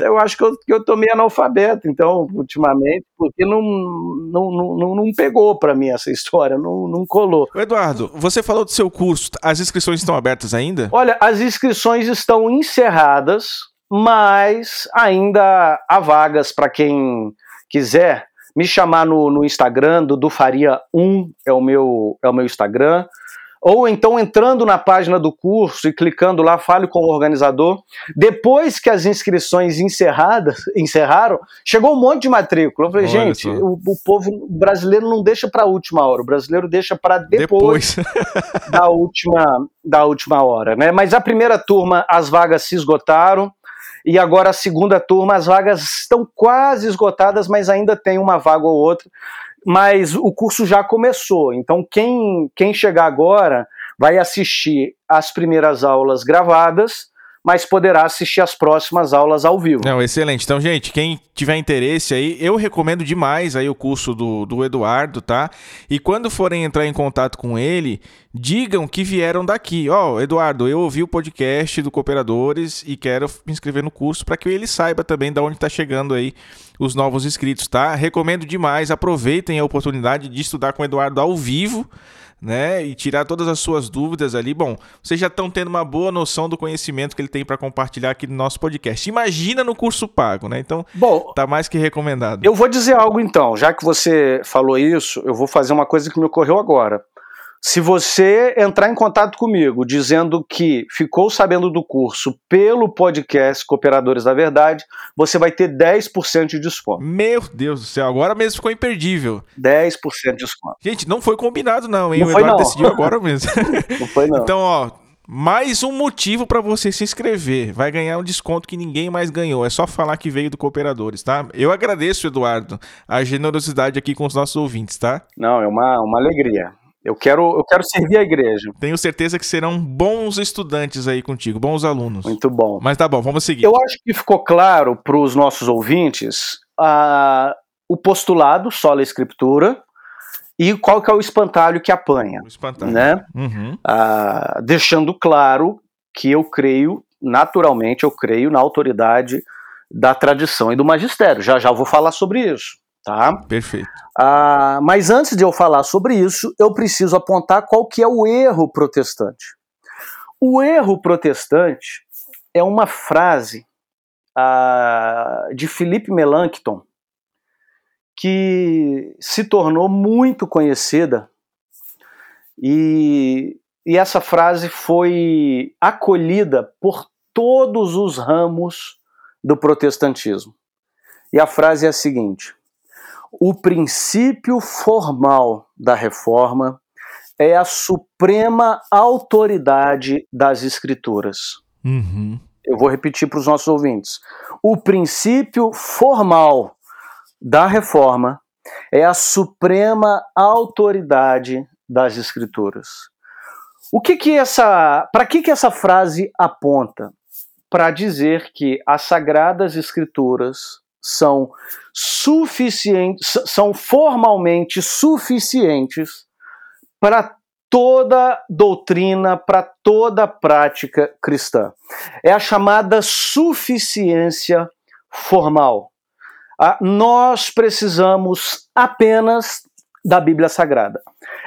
eu acho que eu, que eu tomei analfabeto, então, ultimamente, porque não, não, não, não pegou para mim essa história, não, não colou. Eduardo, Eduardo, você falou do seu curso, as inscrições estão abertas ainda? Olha, as inscrições estão encerradas, mas ainda há vagas para quem quiser me chamar no, no Instagram, do Faria 1 é o meu, é o meu Instagram ou então entrando na página do curso e clicando lá, fale com o organizador. Depois que as inscrições encerradas, encerraram, chegou um monte de matrícula. Eu falei, Olha gente, o, o, povo brasileiro não deixa para a última hora, o brasileiro deixa para depois, depois. da, última, da última hora. Né? Mas a primeira turma, as vagas se esgotaram. E agora a segunda turma, as vagas estão quase esgotadas, mas ainda tem uma vaga ou outra mas o curso já começou. Então, quem, quem chegar agora vai assistir as primeiras aulas gravadas mas poderá assistir as próximas aulas ao vivo. Não, excelente. Então, gente, quem tiver interesse aí, eu recomendo demais aí o curso do, do Eduardo, tá? E quando forem entrar em contato com ele, digam que vieram daqui. Ó, oh, Eduardo, eu ouvi o podcast do Cooperadores e quero me inscrever no curso para que ele saiba também de onde está chegando aí os novos inscritos, tá? Recomendo demais, aproveitem a oportunidade de estudar com o Eduardo ao vivo né? E tirar todas as suas dúvidas ali. Bom, vocês já estão tendo uma boa noção do conhecimento que ele tem para compartilhar aqui no nosso podcast. Imagina no curso pago, né? Então, Bom, tá mais que recomendado. Eu vou dizer algo então, já que você falou isso, eu vou fazer uma coisa que me ocorreu agora. Se você entrar em contato comigo dizendo que ficou sabendo do curso pelo podcast Cooperadores da Verdade, você vai ter 10% de desconto. Meu Deus do céu, agora mesmo ficou imperdível. 10% de desconto. Gente, não foi combinado não, hein? Não o Eduardo não. decidiu agora mesmo. não foi não. Então, ó, mais um motivo para você se inscrever. Vai ganhar um desconto que ninguém mais ganhou. É só falar que veio do Cooperadores, tá? Eu agradeço, Eduardo, a generosidade aqui com os nossos ouvintes, tá? Não, é uma, uma alegria. Eu quero, eu quero servir a igreja. Tenho certeza que serão bons estudantes aí contigo, bons alunos. Muito bom. Mas tá bom, vamos seguir. Eu acho que ficou claro para os nossos ouvintes o postulado sola escritura e qual que é o espantalho que apanha. O espantalho. Né? Uhum. Uh, deixando claro que eu creio, naturalmente, eu creio na autoridade da tradição e do magistério. Já já vou falar sobre isso. Tá? Perfeito. Ah, mas antes de eu falar sobre isso, eu preciso apontar qual que é o erro protestante. O erro protestante é uma frase ah, de Philippe Melanchthon que se tornou muito conhecida e e essa frase foi acolhida por todos os ramos do protestantismo. E a frase é a seguinte: o princípio formal da reforma é a suprema autoridade das Escrituras. Uhum. Eu vou repetir para os nossos ouvintes. O princípio formal da reforma é a suprema autoridade das Escrituras. O que que essa, para que que essa frase aponta? Para dizer que as sagradas Escrituras são suficientes, são formalmente suficientes para toda doutrina, para toda prática cristã. É a chamada suficiência formal. Ah, nós precisamos apenas da Bíblia Sagrada.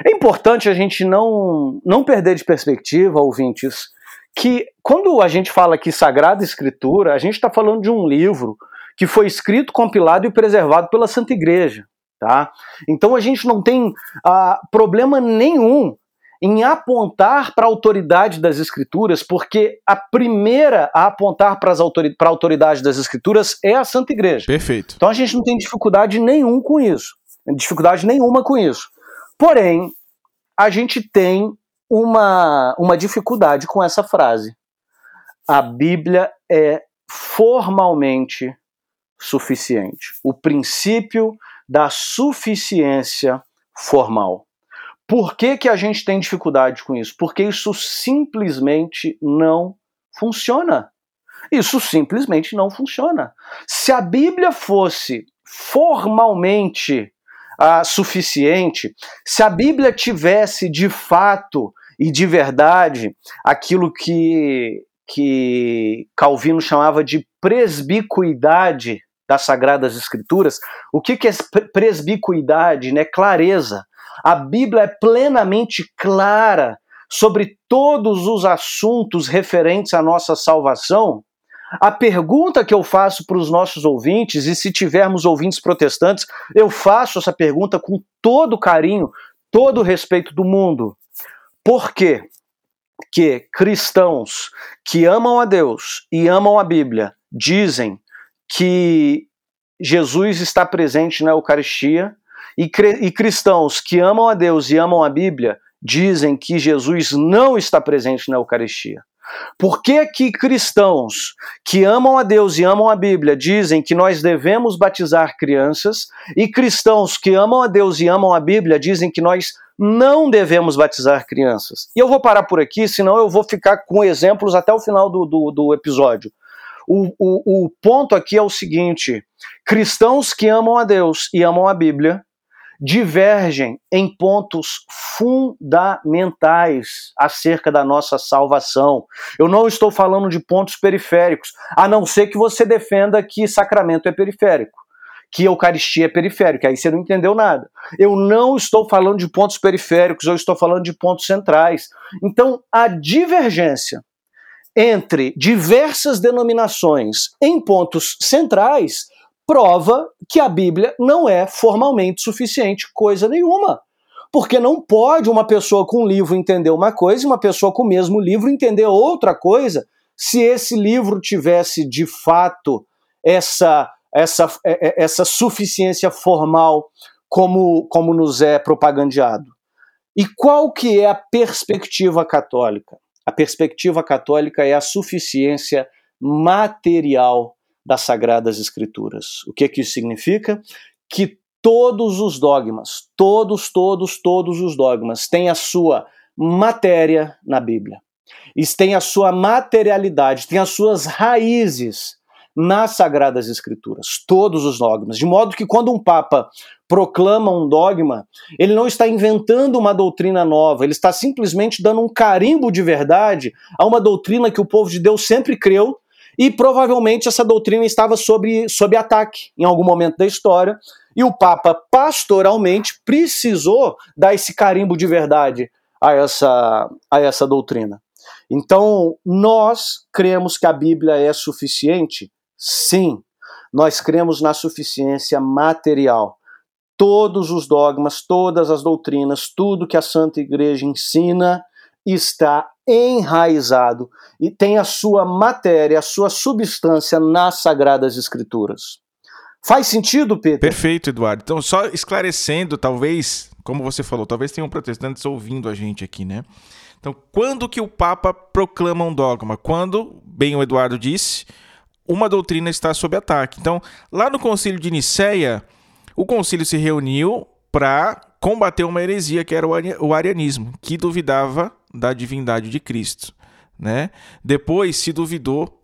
É importante a gente não, não perder de perspectiva, ouvintes, que quando a gente fala aqui Sagrada Escritura, a gente está falando de um livro que foi escrito, compilado e preservado pela Santa Igreja. Tá? Então a gente não tem ah, problema nenhum em apontar para a autoridade das Escrituras, porque a primeira a apontar para a autoridade das Escrituras é a Santa Igreja. Perfeito. Então a gente não tem dificuldade nenhum com isso, dificuldade nenhuma com isso. Porém, a gente tem uma, uma dificuldade com essa frase. A Bíblia é formalmente suficiente. O princípio da suficiência formal. Por que, que a gente tem dificuldade com isso? Porque isso simplesmente não funciona. Isso simplesmente não funciona. Se a Bíblia fosse formalmente ah, suficiente, se a Bíblia tivesse de fato e de verdade aquilo que, que Calvino chamava de presbicuidade das Sagradas Escrituras. O que, que é presbicuidade? Né? Clareza. A Bíblia é plenamente clara sobre todos os assuntos referentes à nossa salvação. A pergunta que eu faço para os nossos ouvintes, e se tivermos ouvintes protestantes, eu faço essa pergunta com todo carinho, todo respeito do mundo. Por quê? Que cristãos que amam a Deus e amam a Bíblia dizem que Jesus está presente na Eucaristia e, e cristãos que amam a Deus e amam a Bíblia dizem que Jesus não está presente na Eucaristia. Por que que cristãos que amam a Deus e amam a Bíblia dizem que nós devemos batizar crianças e cristãos que amam a Deus e amam a Bíblia dizem que nós não devemos batizar crianças? E eu vou parar por aqui, senão eu vou ficar com exemplos até o final do, do, do episódio. O, o, o ponto aqui é o seguinte: cristãos que amam a Deus e amam a Bíblia divergem em pontos fundamentais acerca da nossa salvação. Eu não estou falando de pontos periféricos, a não ser que você defenda que sacramento é periférico, que Eucaristia é periférica, aí você não entendeu nada. Eu não estou falando de pontos periféricos, eu estou falando de pontos centrais. Então, a divergência entre diversas denominações em pontos centrais prova que a Bíblia não é formalmente suficiente coisa nenhuma. Porque não pode uma pessoa com um livro entender uma coisa e uma pessoa com o mesmo livro entender outra coisa, se esse livro tivesse de fato essa essa, é, é, essa suficiência formal como, como nos é propagandeado. E qual que é a perspectiva católica? A perspectiva católica é a suficiência material das Sagradas Escrituras. O que, que isso significa? Que todos os dogmas, todos, todos, todos os dogmas têm a sua matéria na Bíblia. E têm a sua materialidade, têm as suas raízes nas Sagradas Escrituras, todos os dogmas. De modo que quando um Papa proclama um dogma, ele não está inventando uma doutrina nova, ele está simplesmente dando um carimbo de verdade a uma doutrina que o povo de Deus sempre creu e provavelmente essa doutrina estava sob, sob ataque em algum momento da história. E o Papa, pastoralmente, precisou dar esse carimbo de verdade a essa, a essa doutrina. Então, nós cremos que a Bíblia é suficiente? Sim. Nós cremos na suficiência material todos os dogmas, todas as doutrinas, tudo que a Santa Igreja ensina está enraizado e tem a sua matéria, a sua substância nas Sagradas Escrituras. Faz sentido, Pedro? Perfeito, Eduardo. Então, só esclarecendo, talvez, como você falou, talvez tenham protestantes ouvindo a gente aqui, né? Então, quando que o Papa proclama um dogma? Quando, bem o Eduardo disse, uma doutrina está sob ataque. Então, lá no Concílio de Nicéia, o concílio se reuniu para combater uma heresia que era o arianismo, que duvidava da divindade de Cristo. Né? Depois se duvidou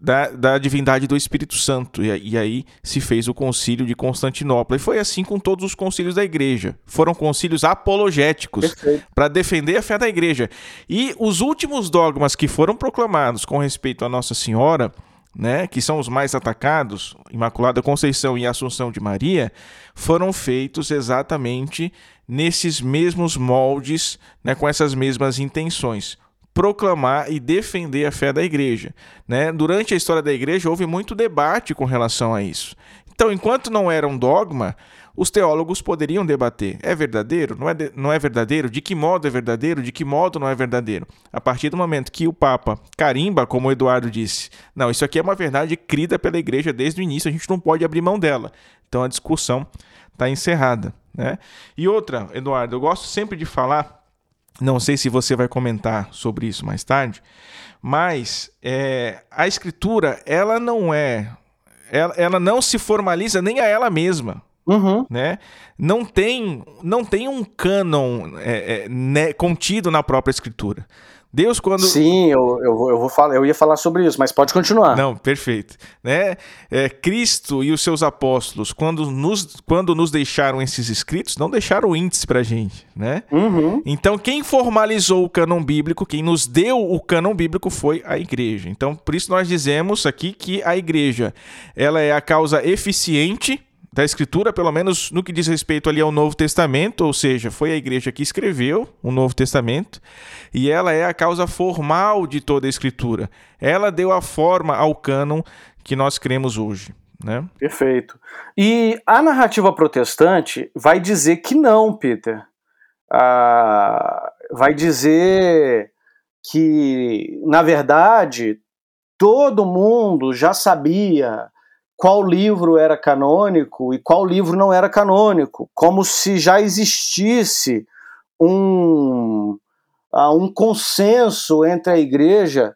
da, da divindade do Espírito Santo, e, e, aí se fez o concílio de Constantinopla. E foi assim com todos os concílios da igreja. Foram concílios apologéticos para defender a fé da igreja. E os últimos dogmas que foram proclamados com respeito a Nossa Senhora né, que são os mais atacados, Imaculada Conceição e Assunção de Maria, foram feitos exatamente nesses mesmos moldes, né, com essas mesmas intenções. Proclamar e defender a fé da igreja. Né? Durante a história da igreja houve muito debate com relação a isso. Então, enquanto não era um dogma, os teólogos poderiam debater: é verdadeiro? Não é, de, não é verdadeiro? De que modo é verdadeiro? De que modo não é verdadeiro? A partir do momento que o Papa carimba, como o Eduardo disse, não, isso aqui é uma verdade crida pela igreja desde o início, a gente não pode abrir mão dela. Então a discussão está encerrada. Né? E outra, Eduardo, eu gosto sempre de falar, não sei se você vai comentar sobre isso mais tarde, mas é, a escritura, ela não é. Ela, ela não se formaliza nem a ela mesma. Uhum. Né? Não tem não tem um cânon é, é, né, contido na própria escritura. Deus quando sim eu, eu, vou, eu vou falar eu ia falar sobre isso mas pode continuar não perfeito né é, Cristo e os seus apóstolos quando nos quando nos deixaram esses escritos não deixaram índice para gente né uhum. então quem formalizou o cânon bíblico quem nos deu o cânon bíblico foi a igreja então por isso nós dizemos aqui que a igreja ela é a causa eficiente da Escritura, pelo menos no que diz respeito ali ao Novo Testamento, ou seja, foi a igreja que escreveu o Novo Testamento, e ela é a causa formal de toda a Escritura. Ela deu a forma ao cânon que nós cremos hoje. Né? Perfeito. E a narrativa protestante vai dizer que não, Peter. Ah, vai dizer que, na verdade, todo mundo já sabia qual livro era canônico e qual livro não era canônico, como se já existisse um, uh, um consenso entre a igreja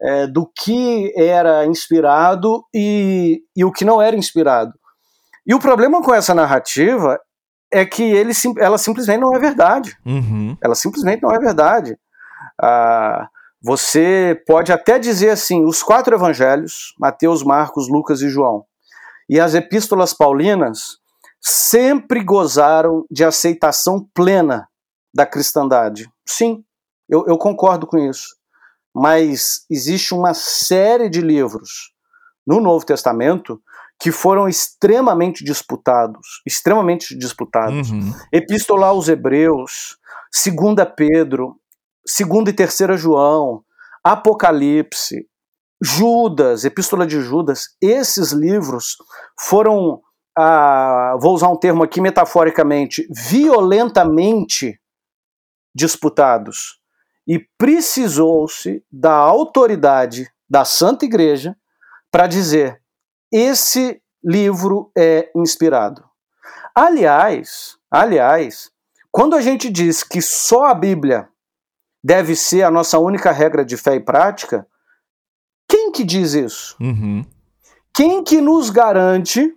é, do que era inspirado e, e o que não era inspirado. E o problema com essa narrativa é que ele, ela simplesmente não é verdade. Uhum. Ela simplesmente não é verdade. Ah, você pode até dizer assim: os quatro evangelhos, Mateus, Marcos, Lucas e João, e as epístolas paulinas sempre gozaram de aceitação plena da cristandade. Sim, eu, eu concordo com isso. Mas existe uma série de livros no Novo Testamento que foram extremamente disputados, extremamente disputados. Uhum. Epístola aos Hebreus, Segunda Pedro, Segunda e Terceira João, Apocalipse, Judas, Epístola de Judas, esses livros foram, ah, vou usar um termo aqui metaforicamente, violentamente disputados. E precisou-se da autoridade da Santa Igreja para dizer: esse livro é inspirado. Aliás, aliás, quando a gente diz que só a Bíblia deve ser a nossa única regra de fé e prática, quem que diz isso? Uhum. Quem que nos garante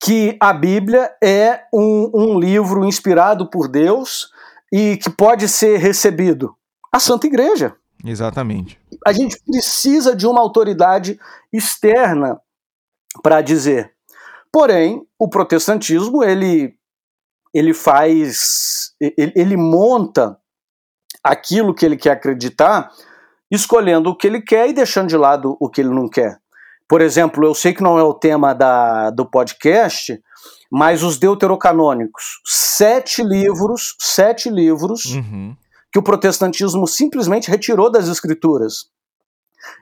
que a Bíblia é um, um livro inspirado por Deus e que pode ser recebido? A Santa Igreja. Exatamente. A gente precisa de uma autoridade externa para dizer. Porém, o protestantismo ele ele faz ele, ele monta aquilo que ele quer acreditar, escolhendo o que ele quer e deixando de lado o que ele não quer. Por exemplo, eu sei que não é o tema da, do podcast, mas os deuterocanônicos, sete livros, sete livros uhum. que o protestantismo simplesmente retirou das escrituras.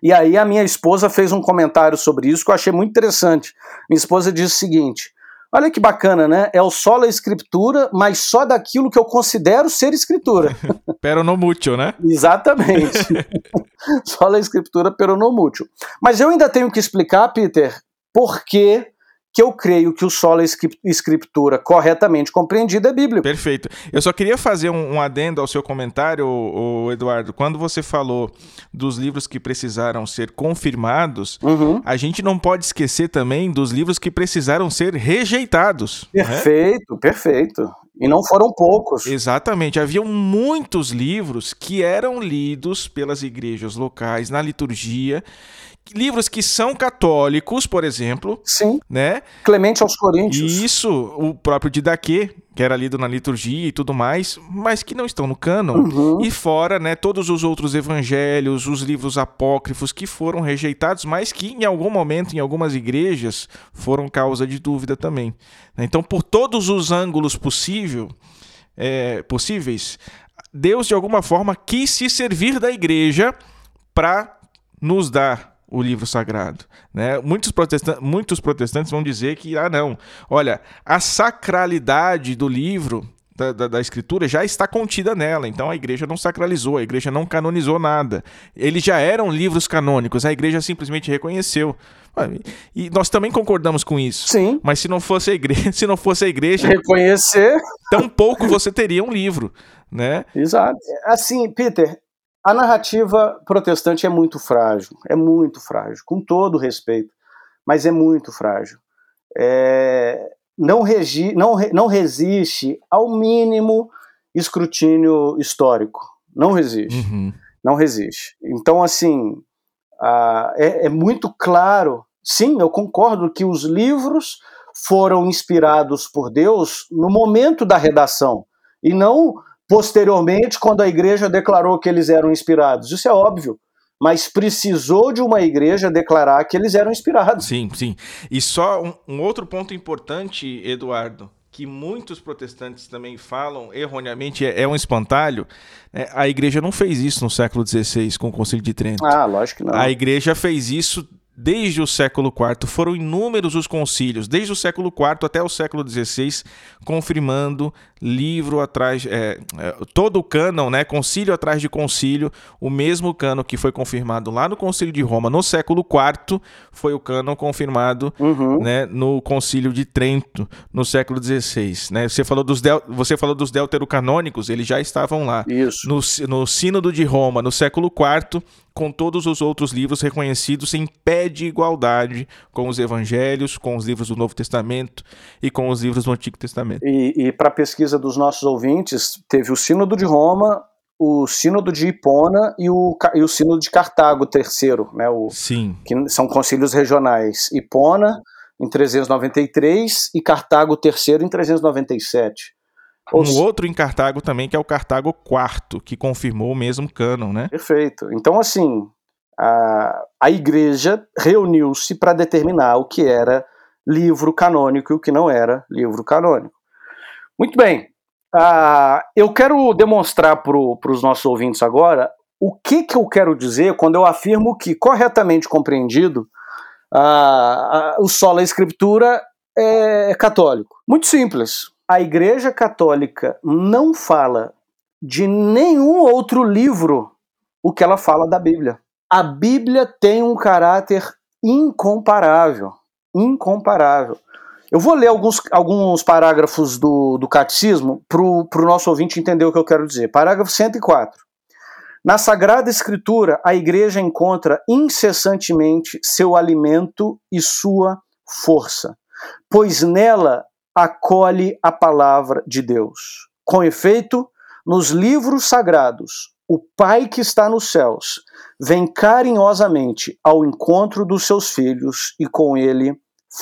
E aí a minha esposa fez um comentário sobre isso que eu achei muito interessante. Minha esposa disse o seguinte: Olha que bacana, né? É o solo a escritura, mas só daquilo que eu considero ser escritura. pero no mucho, né? Exatamente. solo a escritura, pero no mucho. Mas eu ainda tenho que explicar, Peter, por que que eu creio que o solo escritura corretamente compreendida é bíblico. Perfeito. Eu só queria fazer um, um adendo ao seu comentário, o, Eduardo. Quando você falou dos livros que precisaram ser confirmados, uhum. a gente não pode esquecer também dos livros que precisaram ser rejeitados. Né? Perfeito, né? perfeito. E não foram poucos. Exatamente. Haviam muitos livros que eram lidos pelas igrejas locais na liturgia livros que são católicos, por exemplo. Sim. Né? Clemente aos Coríntios. Isso, o próprio Didaquê, que era lido na liturgia e tudo mais, mas que não estão no cânon. Uhum. E fora, né, todos os outros evangelhos, os livros apócrifos que foram rejeitados, mas que em algum momento, em algumas igrejas, foram causa de dúvida também. Então, por todos os ângulos possível, é, possíveis, Deus de alguma forma quis se servir da igreja para nos dar o livro sagrado. Né? Muitos, protestantes, muitos protestantes vão dizer que, ah, não, olha, a sacralidade do livro, da, da, da, escritura, já está contida nela, então a igreja não sacralizou, a igreja não canonizou nada. Eles já eram livros canônicos, a igreja simplesmente reconheceu. E nós também concordamos com isso. Sim. Mas se não fosse a igreja, se não fosse a igreja, reconhecer, tão pouco você teria um livro, né? Exato. Assim, Peter, a narrativa protestante é muito frágil, é muito frágil, com todo respeito, mas é muito frágil. É, não, regi, não, não resiste ao mínimo escrutínio histórico. Não resiste. Uhum. Não resiste. Então, assim, é, é muito claro. Sim, eu concordo que os livros foram inspirados por Deus no momento da redação e não posteriormente, quando a igreja declarou que eles eram inspirados. Isso é óbvio. Mas precisou de uma igreja declarar que eles eram inspirados. Sim, sim. E só um, um outro ponto importante, Eduardo, que muitos protestantes também falam erroneamente, é, é um espantalho. Né? A igreja não fez isso no século XVI com o Concílio de Trento. Ah, lógico que não. A igreja fez isso desde o século IV. Foram inúmeros os concílios, desde o século IV até o século XVI, confirmando livro atrás, é, é, todo o cânon, né, concílio atrás de concílio, o mesmo cânon que foi confirmado lá no concílio de Roma no século IV, foi o cânon confirmado uhum. né, no concílio de Trento no século XVI. Né? Você, falou dos del, você falou dos deuterocanônicos, eles já estavam lá. Isso. No, no sínodo de Roma, no século IV, com todos os outros livros reconhecidos em pé de igualdade com os evangelhos, com os livros do Novo Testamento e com os livros do Antigo Testamento. E, e para pesquisa dos nossos ouvintes, teve o Sínodo de Roma, o Sínodo de Hipona e o, e o Sínodo de Cartago terceiro, né? O, Sim. Que são concílios regionais. Hipona em 393 e Cartago terceiro em 397. Um outro em Cartago também, que é o Cartago IV, que confirmou o mesmo cânon, né? Perfeito. Então, assim, a, a igreja reuniu-se para determinar o que era livro canônico e o que não era livro canônico. Muito bem. Uh, eu quero demonstrar para os nossos ouvintes agora o que, que eu quero dizer quando eu afirmo que, corretamente compreendido, uh, uh, o solo escritura é católico. Muito simples a Igreja Católica não fala de nenhum outro livro o que ela fala da Bíblia. A Bíblia tem um caráter incomparável. Incomparável. Eu vou ler alguns, alguns parágrafos do, do catecismo para o nosso ouvinte entender o que eu quero dizer. Parágrafo 104. Na Sagrada Escritura, a Igreja encontra incessantemente seu alimento e sua força, pois nela acolhe a palavra de Deus. Com efeito, nos livros sagrados, o Pai que está nos céus vem carinhosamente ao encontro dos seus filhos e com ele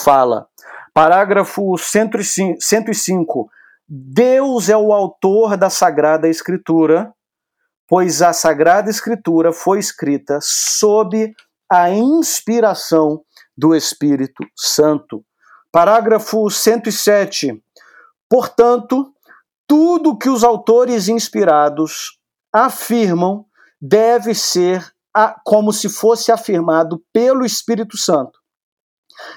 fala. Parágrafo 105. Deus é o autor da Sagrada Escritura, pois a Sagrada Escritura foi escrita sob a inspiração do Espírito Santo. Parágrafo 107. Portanto, tudo que os autores inspirados afirmam deve ser como se fosse afirmado pelo Espírito Santo.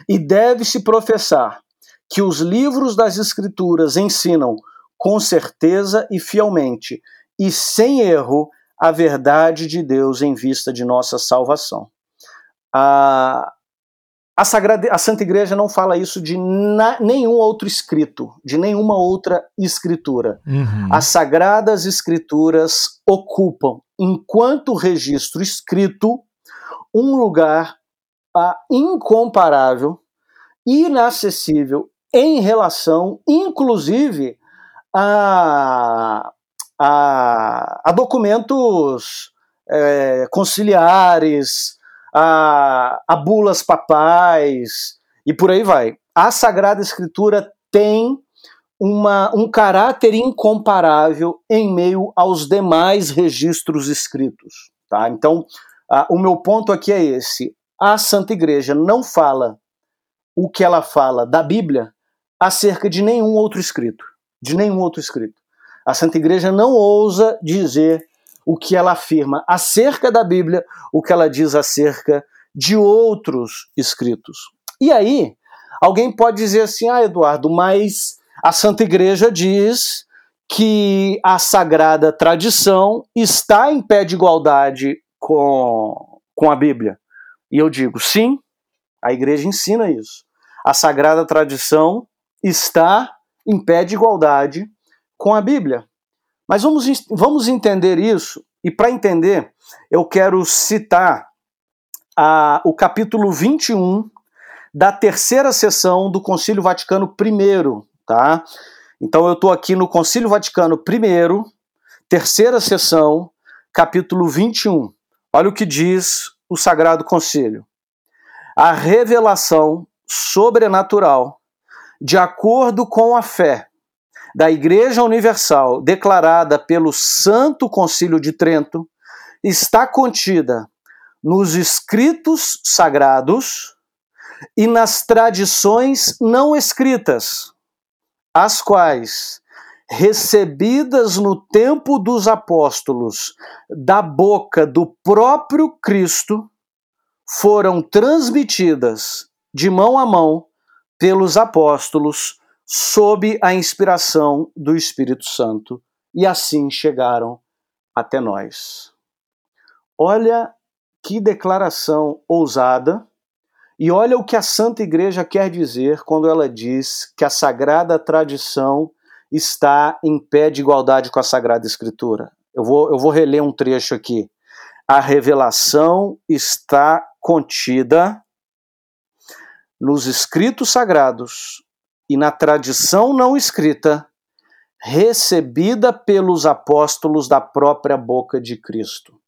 E deve-se professar que os livros das Escrituras ensinam com certeza e fielmente e sem erro a verdade de Deus em vista de nossa salvação. A, a, Sagrada, a Santa Igreja não fala isso de na, nenhum outro escrito, de nenhuma outra escritura. Uhum. As Sagradas Escrituras ocupam, enquanto registro escrito, um lugar ah, incomparável, inacessível em relação, inclusive, a, a, a documentos é, conciliares, a, a bulas papais e por aí vai. A Sagrada Escritura tem uma, um caráter incomparável em meio aos demais registros escritos. Tá? Então, o meu ponto aqui é esse: a Santa Igreja não fala o que ela fala da Bíblia acerca de nenhum outro escrito, de nenhum outro escrito. A Santa Igreja não ousa dizer o que ela afirma acerca da Bíblia, o que ela diz acerca de outros escritos. E aí, alguém pode dizer assim: ah, Eduardo, mas a Santa Igreja diz que a sagrada tradição está em pé de igualdade com, com a Bíblia. E eu digo: sim, a igreja ensina isso. A sagrada tradição está em pé de igualdade com a Bíblia. Mas vamos, vamos entender isso, e para entender, eu quero citar a, o capítulo 21 da terceira sessão do Concílio Vaticano I, tá? Então eu estou aqui no Concílio Vaticano I, terceira sessão, capítulo 21. Olha o que diz o Sagrado Concílio. A revelação sobrenatural, de acordo com a fé da Igreja Universal declarada pelo Santo Concílio de Trento, está contida nos escritos sagrados e nas tradições não escritas, as quais, recebidas no tempo dos apóstolos da boca do próprio Cristo, foram transmitidas de mão a mão pelos apóstolos sob a inspiração do Espírito Santo e assim chegaram até nós. Olha que declaração ousada e olha o que a Santa Igreja quer dizer quando ela diz que a sagrada tradição está em pé de igualdade com a Sagrada Escritura. Eu vou, eu vou reler um trecho aqui. A revelação está contida nos escritos sagrados e na tradição não escrita, recebida pelos apóstolos da própria boca de Cristo.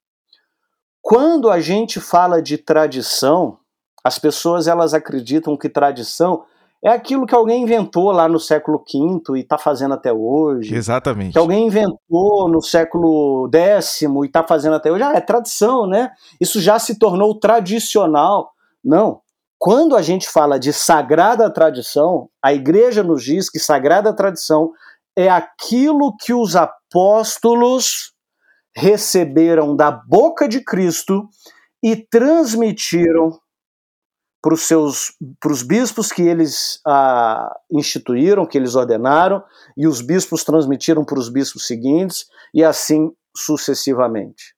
Quando a gente fala de tradição, as pessoas elas acreditam que tradição é aquilo que alguém inventou lá no século V e está fazendo até hoje. Exatamente. Que alguém inventou no século X e está fazendo até hoje. Ah, é tradição, né? Isso já se tornou tradicional. Não. Quando a gente fala de sagrada tradição, a igreja nos diz que sagrada tradição é aquilo que os apóstolos receberam da boca de Cristo e transmitiram para os seus para os bispos que eles ah, instituíram, que eles ordenaram, e os bispos transmitiram para os bispos seguintes, e assim sucessivamente.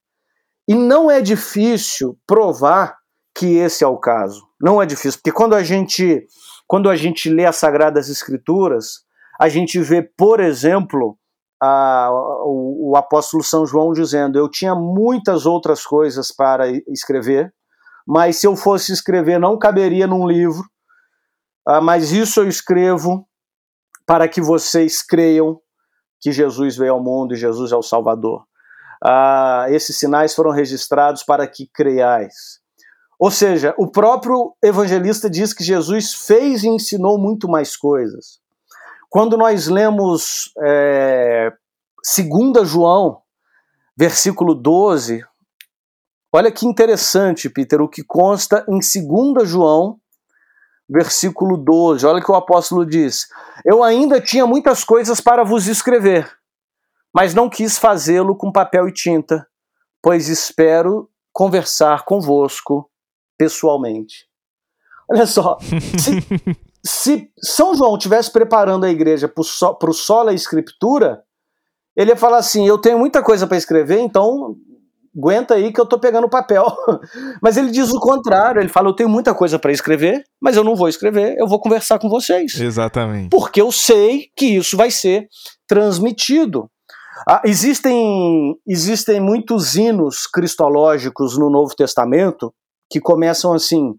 E não é difícil provar que esse é o caso. Não é difícil, porque quando a gente quando a gente lê as Sagradas Escrituras, a gente vê, por exemplo, a, o, o apóstolo São João dizendo: Eu tinha muitas outras coisas para escrever, mas se eu fosse escrever não caberia num livro, ah, mas isso eu escrevo para que vocês creiam que Jesus veio ao mundo e Jesus é o Salvador. Ah, esses sinais foram registrados para que creiais. Ou seja, o próprio evangelista diz que Jesus fez e ensinou muito mais coisas. Quando nós lemos é, 2 João, versículo 12, Olha que interessante, Peter, o que consta em 2 João, versículo 12. Olha que o apóstolo diz: Eu ainda tinha muitas coisas para vos escrever, mas não quis fazê-lo com papel e tinta, pois espero conversar convosco pessoalmente. Olha só, se, se São João tivesse preparando a igreja para o sola escritura, ele ia falar assim: eu tenho muita coisa para escrever, então aguenta aí que eu tô pegando papel. mas ele diz o contrário, ele fala: eu tenho muita coisa para escrever, mas eu não vou escrever, eu vou conversar com vocês. Exatamente. Porque eu sei que isso vai ser transmitido. Ah, existem, existem muitos hinos cristológicos no Novo Testamento que começam assim: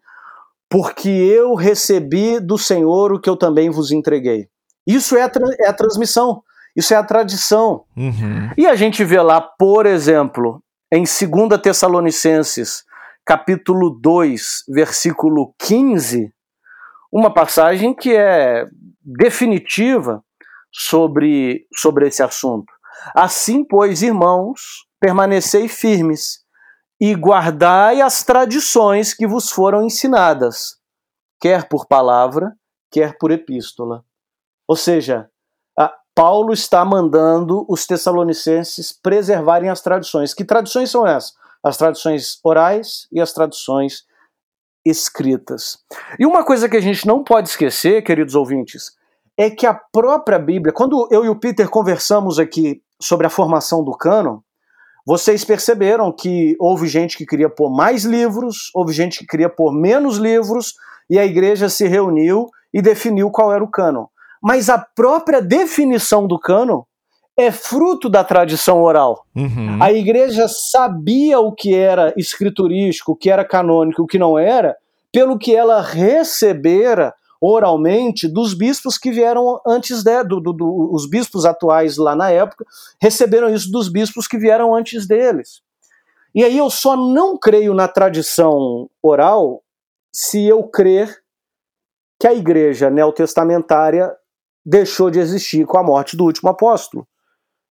porque eu recebi do Senhor o que eu também vos entreguei. Isso é a, é a transmissão, isso é a tradição. Uhum. E a gente vê lá, por exemplo, em 2 Tessalonicenses, capítulo 2, versículo 15, uma passagem que é definitiva sobre, sobre esse assunto. Assim, pois, irmãos, permanecei firmes e guardai as tradições que vos foram ensinadas, quer por palavra, quer por epístola. Ou seja, Paulo está mandando os tessalonicenses preservarem as tradições. Que tradições são essas? As tradições orais e as tradições escritas. E uma coisa que a gente não pode esquecer, queridos ouvintes, é que a própria Bíblia, quando eu e o Peter conversamos aqui sobre a formação do cânon, vocês perceberam que houve gente que queria pôr mais livros, houve gente que queria pôr menos livros, e a igreja se reuniu e definiu qual era o cânon mas a própria definição do cano é fruto da tradição oral. Uhum. A igreja sabia o que era escriturístico, o que era canônico, o que não era, pelo que ela recebera oralmente dos bispos que vieram antes de, do, do, do, os bispos atuais lá na época receberam isso dos bispos que vieram antes deles. E aí eu só não creio na tradição oral se eu crer que a igreja neotestamentária deixou de existir com a morte do último apóstolo.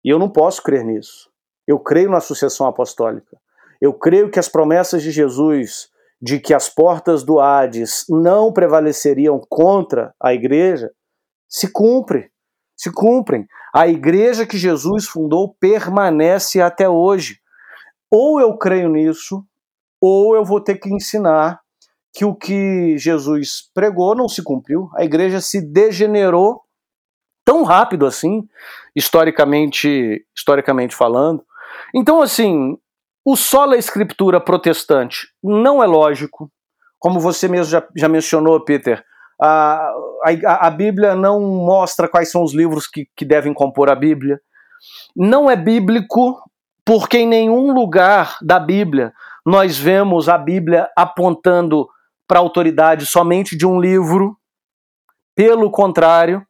E eu não posso crer nisso. Eu creio na sucessão apostólica. Eu creio que as promessas de Jesus de que as portas do Hades não prevaleceriam contra a igreja se cumprem. Se cumprem. A igreja que Jesus fundou permanece até hoje. Ou eu creio nisso, ou eu vou ter que ensinar que o que Jesus pregou não se cumpriu. A igreja se degenerou tão rápido assim, historicamente, historicamente falando. Então, assim, o sola escritura protestante não é lógico, como você mesmo já, já mencionou, Peter. A, a, a, Bíblia não mostra quais são os livros que, que devem compor a Bíblia. Não é bíblico, porque em nenhum lugar da Bíblia nós vemos a Bíblia apontando para a autoridade somente de um livro. Pelo contrário,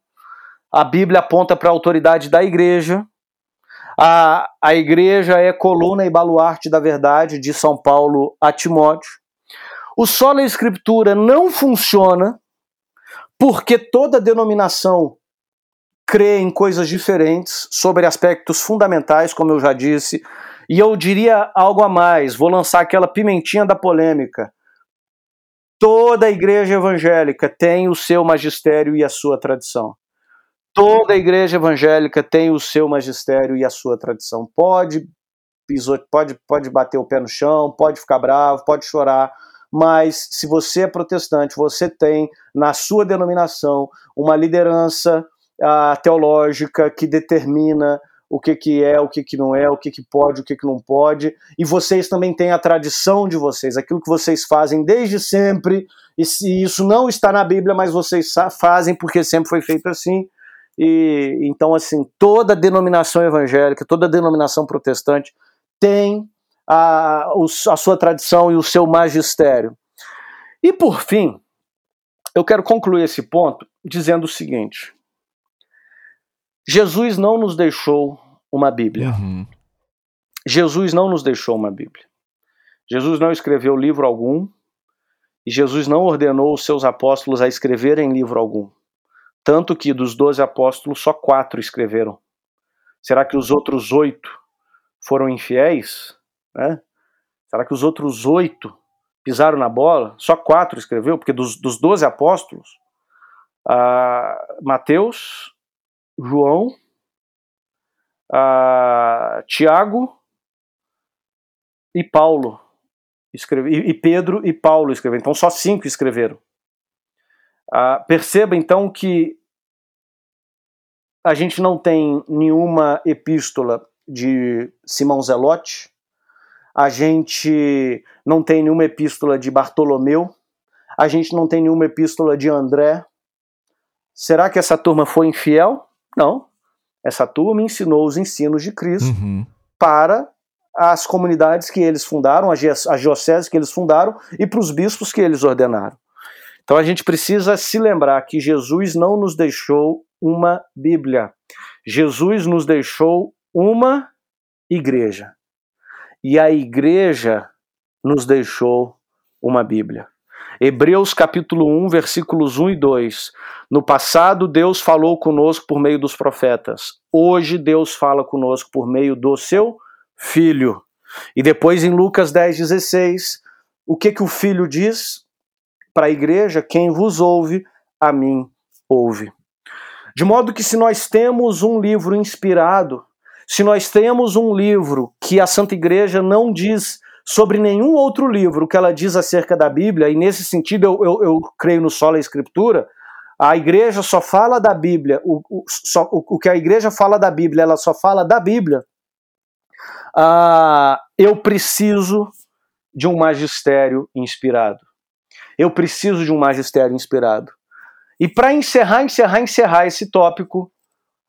a Bíblia aponta para a autoridade da igreja. A, a igreja é coluna e baluarte da verdade de São Paulo a Timóteo. O sola escritura não funciona porque toda denominação crê em coisas diferentes sobre aspectos fundamentais, como eu já disse, e eu diria algo a mais, vou lançar aquela pimentinha da polêmica. Toda igreja evangélica tem o seu magistério e a sua tradição. Toda igreja evangélica tem o seu magistério e a sua tradição. Pode, pode, pode bater o pé no chão, pode ficar bravo, pode chorar, mas se você é protestante, você tem na sua denominação uma liderança uh, teológica que determina o que, que é, o que, que não é, o que, que pode, o que, que não pode, e vocês também têm a tradição de vocês, aquilo que vocês fazem desde sempre, e se isso não está na Bíblia, mas vocês fazem porque sempre foi feito assim, e então, assim, toda denominação evangélica, toda denominação protestante tem a, a sua tradição e o seu magistério. E por fim, eu quero concluir esse ponto dizendo o seguinte: Jesus não nos deixou uma Bíblia. Uhum. Jesus não nos deixou uma Bíblia. Jesus não escreveu livro algum e Jesus não ordenou os seus apóstolos a escreverem livro algum. Tanto que dos doze apóstolos, só quatro escreveram. Será que os outros oito foram infiéis? Né? Será que os outros oito pisaram na bola? Só quatro escreveu? Porque dos, doze apóstolos, uh, Mateus, João, uh, Tiago e Paulo escreve, e, e Pedro e Paulo escreveram. Então só cinco escreveram. Uh, perceba então que a gente não tem nenhuma epístola de Simão Zelote, a gente não tem nenhuma epístola de Bartolomeu, a gente não tem nenhuma epístola de André. Será que essa turma foi infiel? Não. Essa turma ensinou os ensinos de Cristo uhum. para as comunidades que eles fundaram, as dioceses que eles fundaram e para os bispos que eles ordenaram. Então a gente precisa se lembrar que Jesus não nos deixou uma Bíblia. Jesus nos deixou uma igreja. E a igreja nos deixou uma Bíblia. Hebreus capítulo 1, versículos 1 e 2. No passado, Deus falou conosco por meio dos profetas. Hoje, Deus fala conosco por meio do seu Filho. E depois, em Lucas 10, 16, o que, que o Filho diz para a igreja? Quem vos ouve, a mim ouve. De modo que, se nós temos um livro inspirado, se nós temos um livro que a Santa Igreja não diz sobre nenhum outro livro que ela diz acerca da Bíblia, e nesse sentido eu, eu, eu creio no solo a Escritura, a igreja só fala da Bíblia, o, o, só, o, o, que a igreja fala da Bíblia, ela só fala da Bíblia. Ah, eu preciso de um magistério inspirado. Eu preciso de um magistério inspirado. E para encerrar, encerrar, encerrar esse tópico,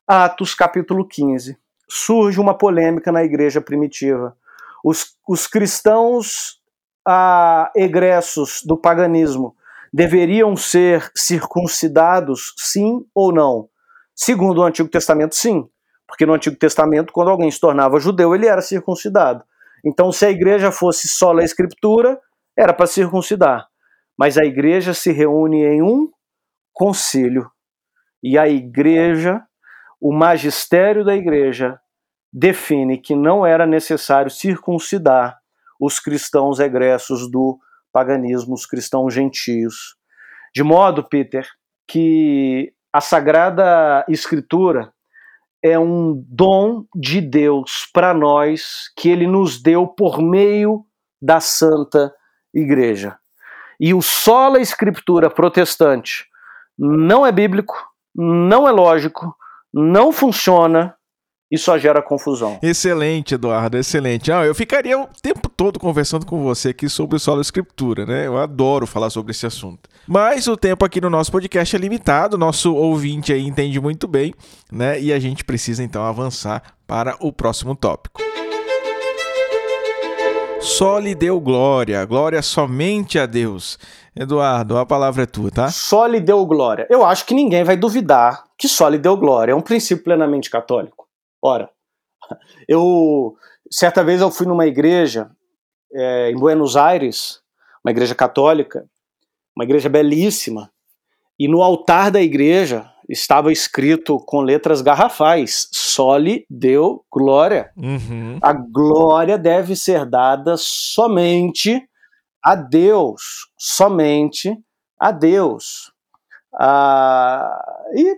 Atos capítulo 15 surge uma polêmica na igreja primitiva. Os, os cristãos ah, egressos do paganismo deveriam ser circuncidados, sim ou não? Segundo o Antigo Testamento, sim. Porque no Antigo Testamento, quando alguém se tornava judeu, ele era circuncidado. Então, se a igreja fosse só a escritura, era para circuncidar. Mas a igreja se reúne em um concílio. E a igreja o magistério da igreja define que não era necessário circuncidar os cristãos egressos do paganismo, os cristãos gentios. De modo, Peter, que a Sagrada Escritura é um dom de Deus para nós que ele nos deu por meio da Santa Igreja. E o sola Escritura protestante não é bíblico, não é lógico, não funciona e só gera confusão. Excelente, Eduardo, excelente. Ah, eu ficaria o tempo todo conversando com você aqui sobre o solo escritura, né? Eu adoro falar sobre esse assunto. Mas o tempo aqui no nosso podcast é limitado, nosso ouvinte aí entende muito bem, né? E a gente precisa então avançar para o próximo tópico. Só lhe deu glória, glória somente a Deus. Eduardo, a palavra é tua, tá? Só lhe deu glória. Eu acho que ninguém vai duvidar que só lhe deu glória. É um princípio plenamente católico. Ora, eu certa vez eu fui numa igreja é, em Buenos Aires, uma igreja católica, uma igreja belíssima, e no altar da igreja estava escrito com letras garrafais: só lhe deu glória. Uhum. A glória deve ser dada somente a Deus, somente a Deus. Ah, e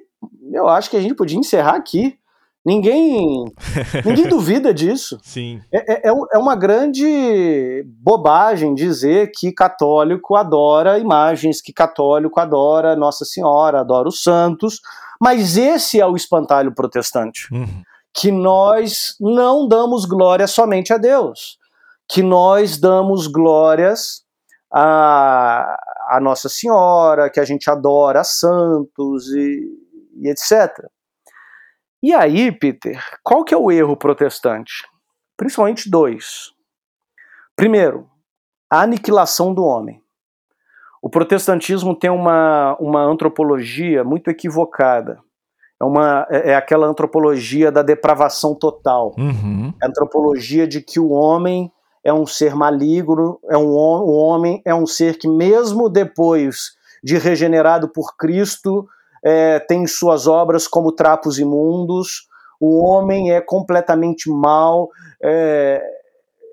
eu acho que a gente podia encerrar aqui. Ninguém, ninguém duvida disso. Sim. É, é, é, é uma grande bobagem dizer que católico adora imagens, que católico adora Nossa Senhora, adora os santos, mas esse é o espantalho protestante. Uhum. Que nós não damos glória somente a Deus que nós damos glórias a, a Nossa Senhora, que a gente adora santos e, e etc. E aí, Peter, qual que é o erro protestante? Principalmente dois. Primeiro, a aniquilação do homem. O protestantismo tem uma, uma antropologia muito equivocada. É, uma, é, é aquela antropologia da depravação total. Uhum. É a antropologia de que o homem é um ser maligno, é um, um homem, é um ser que, mesmo depois de regenerado por Cristo, é, tem suas obras como trapos imundos, o homem é completamente mau. É,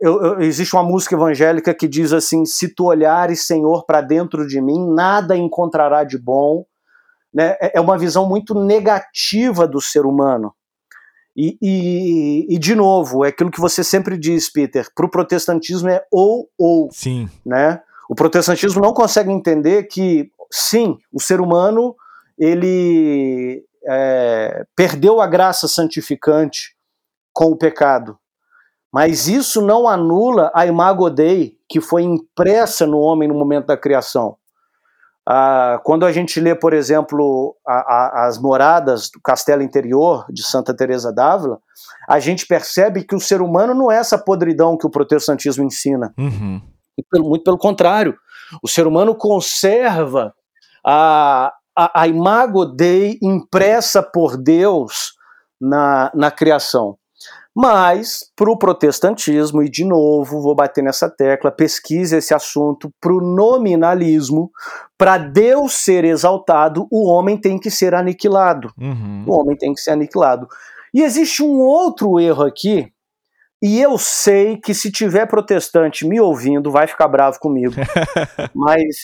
eu, eu, existe uma música evangélica que diz assim: Se tu olhares, Senhor, para dentro de mim, nada encontrará de bom. Né? É, é uma visão muito negativa do ser humano. E, e, e, de novo, é aquilo que você sempre diz, Peter, para o protestantismo é ou ou. Sim. Né? O protestantismo não consegue entender que sim, o ser humano ele é, perdeu a graça santificante com o pecado. Mas isso não anula a imago Dei que foi impressa no homem no momento da criação. Ah, quando a gente lê, por exemplo, a, a, as moradas do castelo interior de Santa Teresa d'Ávila, a gente percebe que o ser humano não é essa podridão que o protestantismo ensina. Uhum. Muito pelo contrário, o ser humano conserva a, a, a imago Dei impressa por Deus na, na criação. Mas, para o protestantismo, e de novo vou bater nessa tecla, pesquise esse assunto, para o nominalismo, para Deus ser exaltado, o homem tem que ser aniquilado. Uhum. O homem tem que ser aniquilado. E existe um outro erro aqui, e eu sei que se tiver protestante me ouvindo, vai ficar bravo comigo. Mas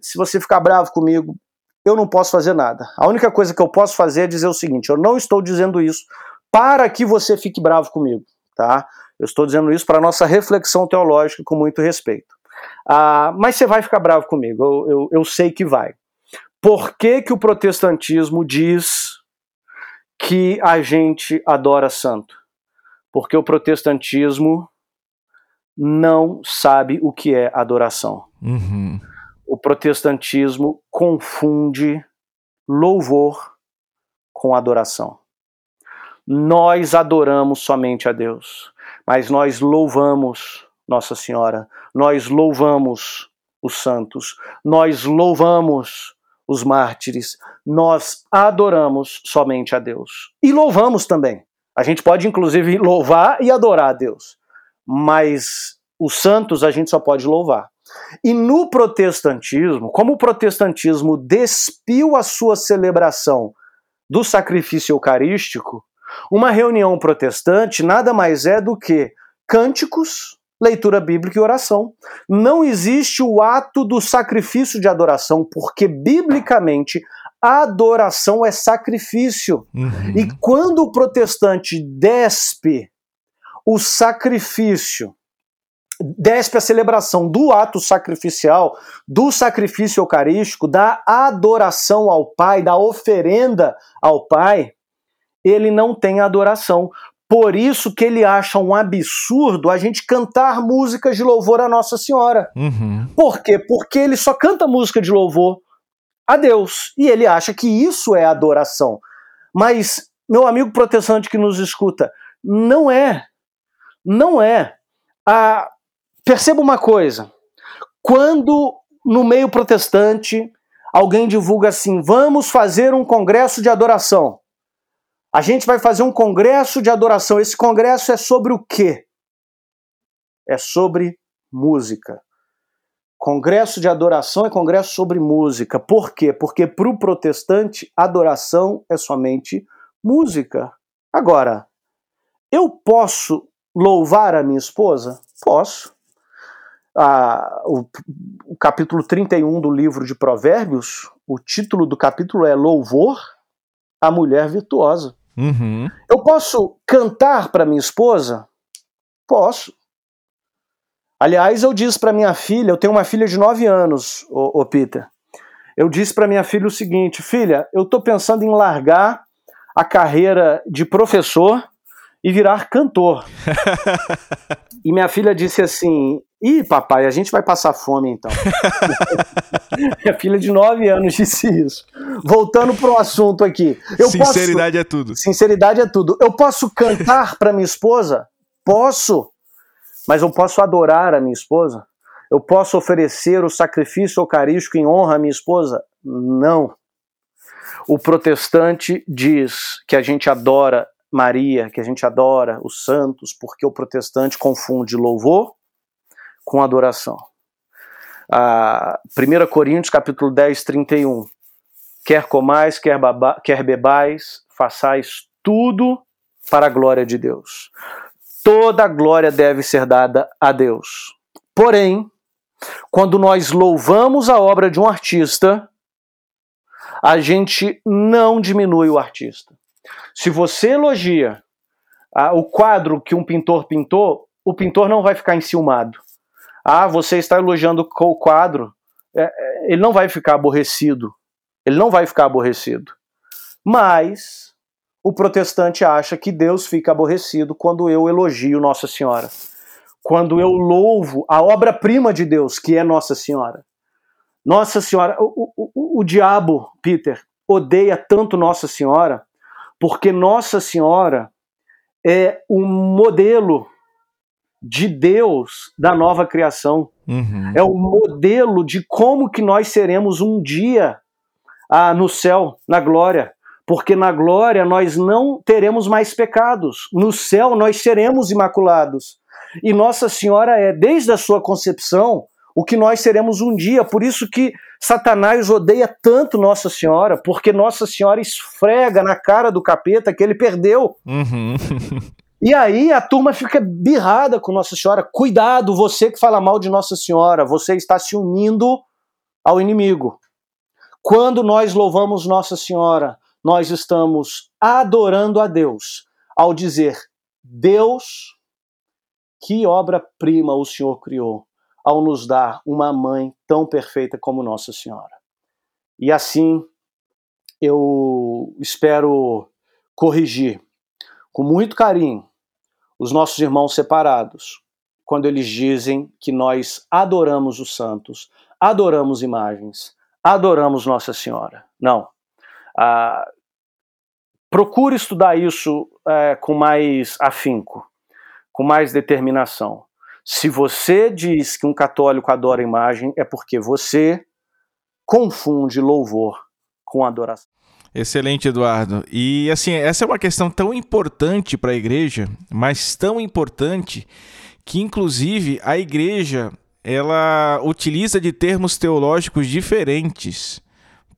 se você ficar bravo comigo, eu não posso fazer nada. A única coisa que eu posso fazer é dizer o seguinte: eu não estou dizendo isso para que você fique bravo comigo, tá? Eu estou dizendo isso para nossa reflexão teológica com muito respeito. Ah, mas você vai ficar bravo comigo, eu, eu, eu sei que vai. Por que, que o protestantismo diz que a gente adora santo? Porque o protestantismo não sabe o que é adoração. Uhum. O protestantismo confunde louvor com adoração. Nós adoramos somente a Deus, mas nós louvamos Nossa Senhora, nós louvamos os santos, nós louvamos os mártires, nós adoramos somente a Deus. E louvamos também. A gente pode, inclusive, louvar e adorar a Deus, mas os santos a gente só pode louvar. E no protestantismo, como o protestantismo despiu a sua celebração do sacrifício eucarístico, uma reunião protestante nada mais é do que cânticos, leitura bíblica e oração. Não existe o ato do sacrifício de adoração, porque biblicamente adoração é sacrifício. Uhum. E quando o protestante despe o sacrifício, despe a celebração do ato sacrificial, do sacrifício eucarístico, da adoração ao Pai, da oferenda ao Pai, ele não tem adoração. Por isso que ele acha um absurdo a gente cantar músicas de louvor a Nossa Senhora. Uhum. Por quê? Porque ele só canta música de louvor a Deus. E ele acha que isso é adoração. Mas, meu amigo protestante que nos escuta, não é. Não é. Ah, perceba uma coisa. Quando no meio protestante alguém divulga assim: vamos fazer um congresso de adoração. A gente vai fazer um congresso de adoração. Esse congresso é sobre o quê? É sobre música. Congresso de adoração é congresso sobre música. Por quê? Porque para o protestante, adoração é somente música. Agora, eu posso louvar a minha esposa? Posso. Ah, o, o capítulo 31 do livro de Provérbios, o título do capítulo é Louvor à Mulher Virtuosa. Uhum. Eu posso cantar para minha esposa? Posso. Aliás, eu disse para minha filha, eu tenho uma filha de 9 anos, ô, ô Peter. Eu disse para minha filha o seguinte: filha, eu estou pensando em largar a carreira de professor e virar cantor. e minha filha disse assim: Ih, papai, a gente vai passar fome então. minha filha de 9 anos disse isso. Voltando para o assunto aqui. Eu Sinceridade posso... é tudo. Sinceridade é tudo. Eu posso cantar para minha esposa? Posso. Mas eu posso adorar a minha esposa? Eu posso oferecer o sacrifício eucarístico em honra à minha esposa? Não. O protestante diz que a gente adora Maria, que a gente adora os santos, porque o protestante confunde louvor com adoração. Ah, 1 Coríntios capítulo 10, 31. Quer comais, quer, baba, quer bebais, façais tudo para a glória de Deus. Toda a glória deve ser dada a Deus. Porém, quando nós louvamos a obra de um artista, a gente não diminui o artista. Se você elogia ah, o quadro que um pintor pintou, o pintor não vai ficar enciumado. Ah, você está elogiando o quadro é, é, ele não vai ficar aborrecido. Ele não vai ficar aborrecido. Mas o protestante acha que Deus fica aborrecido quando eu elogio Nossa Senhora. Quando eu louvo a obra-prima de Deus, que é Nossa Senhora. Nossa Senhora, o, o, o diabo, Peter, odeia tanto Nossa Senhora, porque Nossa Senhora é um modelo de Deus da nova criação. Uhum. É o modelo de como que nós seremos um dia ah, no céu, na glória. Porque na glória nós não teremos mais pecados. No céu nós seremos imaculados. E Nossa Senhora é, desde a sua concepção, o que nós seremos um dia. Por isso que Satanás odeia tanto Nossa Senhora, porque Nossa Senhora esfrega na cara do capeta que ele perdeu. Uhum. E aí a turma fica birrada com Nossa Senhora. Cuidado, você que fala mal de Nossa Senhora, você está se unindo ao inimigo. Quando nós louvamos Nossa Senhora, nós estamos adorando a Deus ao dizer: Deus, que obra-prima o Senhor criou ao nos dar uma mãe tão perfeita como Nossa Senhora. E assim eu espero corrigir com muito carinho os nossos irmãos separados, quando eles dizem que nós adoramos os santos, adoramos imagens, adoramos Nossa Senhora. Não. Ah, procure estudar isso é, com mais afinco, com mais determinação. Se você diz que um católico adora imagem, é porque você confunde louvor com adoração. Excelente, Eduardo. E assim, essa é uma questão tão importante para a igreja, mas tão importante que inclusive a igreja ela utiliza de termos teológicos diferentes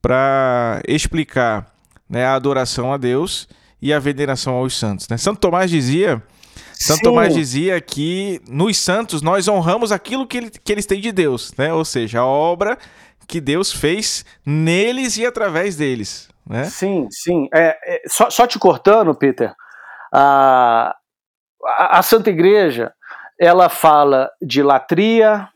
para explicar né, a adoração a Deus e a veneração aos santos. Né? Santo Tomás dizia Santo Sim. Tomás dizia que nos santos nós honramos aquilo que, ele, que eles têm de Deus, né? ou seja, a obra que Deus fez neles e através deles né? Sim, sim. É, é só, só, te cortando, Peter, a, a, a, Santa Igreja ela fala de latria,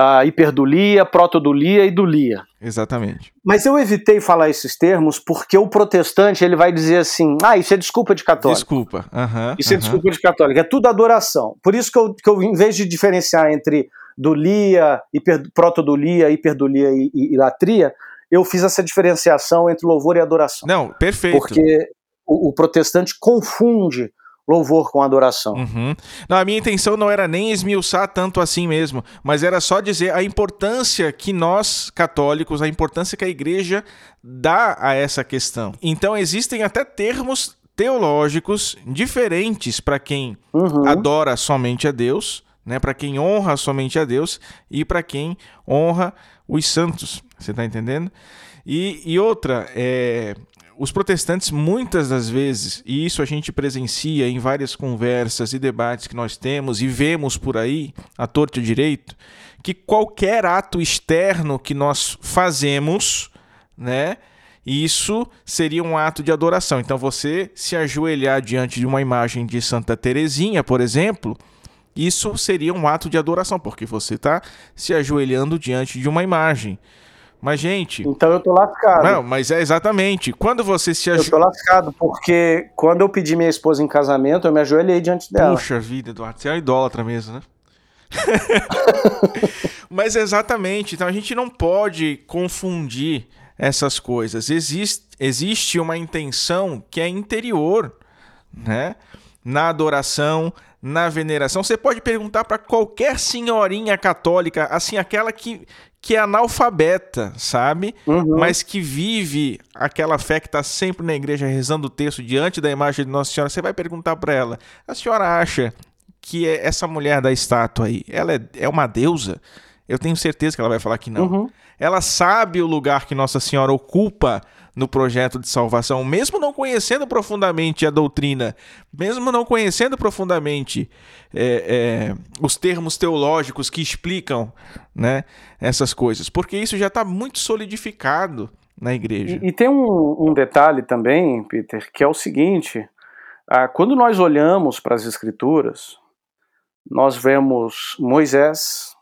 a hiperdulia, protodulia e dulia. Exatamente. Mas eu evitei falar esses termos porque o protestante ele vai dizer assim, ah, isso é desculpa de católico. Desculpa. Uhum, isso uhum. é desculpa de católico. É tudo adoração. Por isso que eu, que eu em vez de diferenciar entre dulia, hiper, protodulia, hiperdulia e, e, e latria, eu fiz essa diferenciação entre louvor e adoração. Não, perfeito. Porque o, o protestante confunde louvor com adoração. Uhum. Não, a minha intenção não era nem esmiuçar tanto assim mesmo, mas era só dizer a importância que nós, católicos, a importância que a igreja dá a essa questão. Então existem até termos teológicos diferentes para quem uhum. adora somente a Deus, né, para quem honra somente a Deus e para quem honra os santos. Você está entendendo? E, e outra, é, os protestantes, muitas das vezes, e isso a gente presencia em várias conversas e debates que nós temos e vemos por aí, a torto e direito, que qualquer ato externo que nós fazemos, né? Isso seria um ato de adoração. Então, você se ajoelhar diante de uma imagem de Santa Teresinha, por exemplo, isso seria um ato de adoração, porque você está se ajoelhando diante de uma imagem. Mas, gente. Então eu tô lascado. Não, mas é exatamente. Quando você se ajoelha. Eu tô lascado, porque quando eu pedi minha esposa em casamento, eu me ajoelhei diante dela. Puxa vida, Eduardo, você é um idólatra mesmo, né? mas exatamente. Então a gente não pode confundir essas coisas. Existe, existe uma intenção que é interior, né? Na adoração, na veneração. Você pode perguntar para qualquer senhorinha católica, assim, aquela que que é analfabeta, sabe? Uhum. Mas que vive aquela fé que está sempre na igreja rezando o texto diante da imagem de Nossa Senhora, você vai perguntar para ela: a senhora acha que é essa mulher da estátua aí, ela é, é uma deusa? Eu tenho certeza que ela vai falar que não. Uhum. Ela sabe o lugar que Nossa Senhora ocupa no projeto de salvação, mesmo não conhecendo profundamente a doutrina, mesmo não conhecendo profundamente é, é, os termos teológicos que explicam né, essas coisas, porque isso já está muito solidificado na igreja. E, e tem um, um, detalhe também, Peter, que é o seguinte: ah, quando nós olhamos para as Escrituras, nós vemos Moisés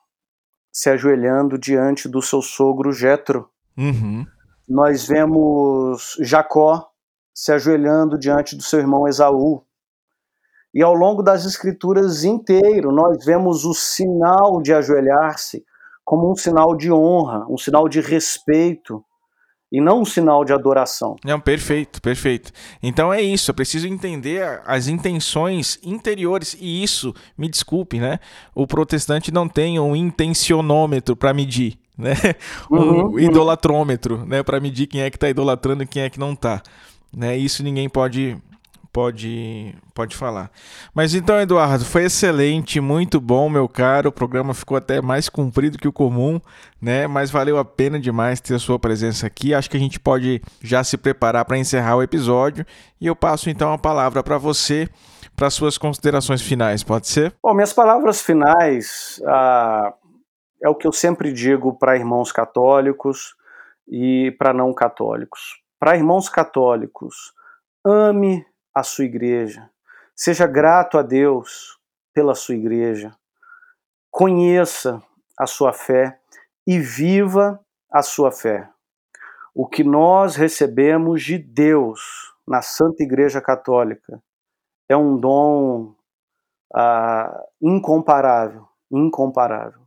se ajoelhando diante do seu sogro Jetro. Uhum. Nós vemos Jacó se ajoelhando diante do seu irmão Esaú. E ao longo das escrituras inteiro, nós vemos o sinal de ajoelhar-se como um sinal de honra, um sinal de respeito, e não um sinal de adoração. Não, perfeito, perfeito. Então é isso, eu preciso entender as intenções interiores e isso, me desculpe, né? O protestante não tem um intencionômetro para medir, né? Uhum, um uhum. idolatrômetro, né, para medir quem é que está idolatrando e quem é que não está, né? Isso ninguém pode pode, pode falar. Mas então, Eduardo, foi excelente, muito bom, meu caro. O programa ficou até mais comprido que o comum, né? Mas valeu a pena demais ter a sua presença aqui. Acho que a gente pode já se preparar para encerrar o episódio. E eu passo então a palavra para você, para suas considerações finais, pode ser? Bom, minhas palavras finais ah, é o que eu sempre digo para irmãos católicos e para não católicos. Para irmãos católicos, ame a sua igreja. Seja grato a Deus pela sua igreja. Conheça a sua fé e viva a sua fé. O que nós recebemos de Deus na Santa Igreja Católica é um dom ah, incomparável, incomparável.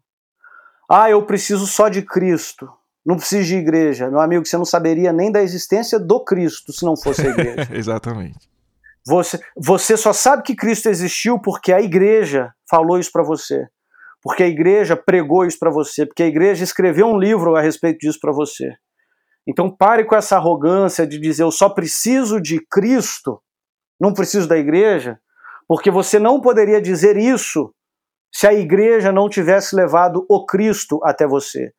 Ah, eu preciso só de Cristo, não preciso de igreja. Meu amigo, você não saberia nem da existência do Cristo se não fosse a igreja. Exatamente. Você, você só sabe que Cristo existiu porque a igreja falou isso para você. Porque a igreja pregou isso para você. Porque a igreja escreveu um livro a respeito disso para você. Então pare com essa arrogância de dizer eu só preciso de Cristo, não preciso da igreja, porque você não poderia dizer isso se a igreja não tivesse levado o Cristo até você.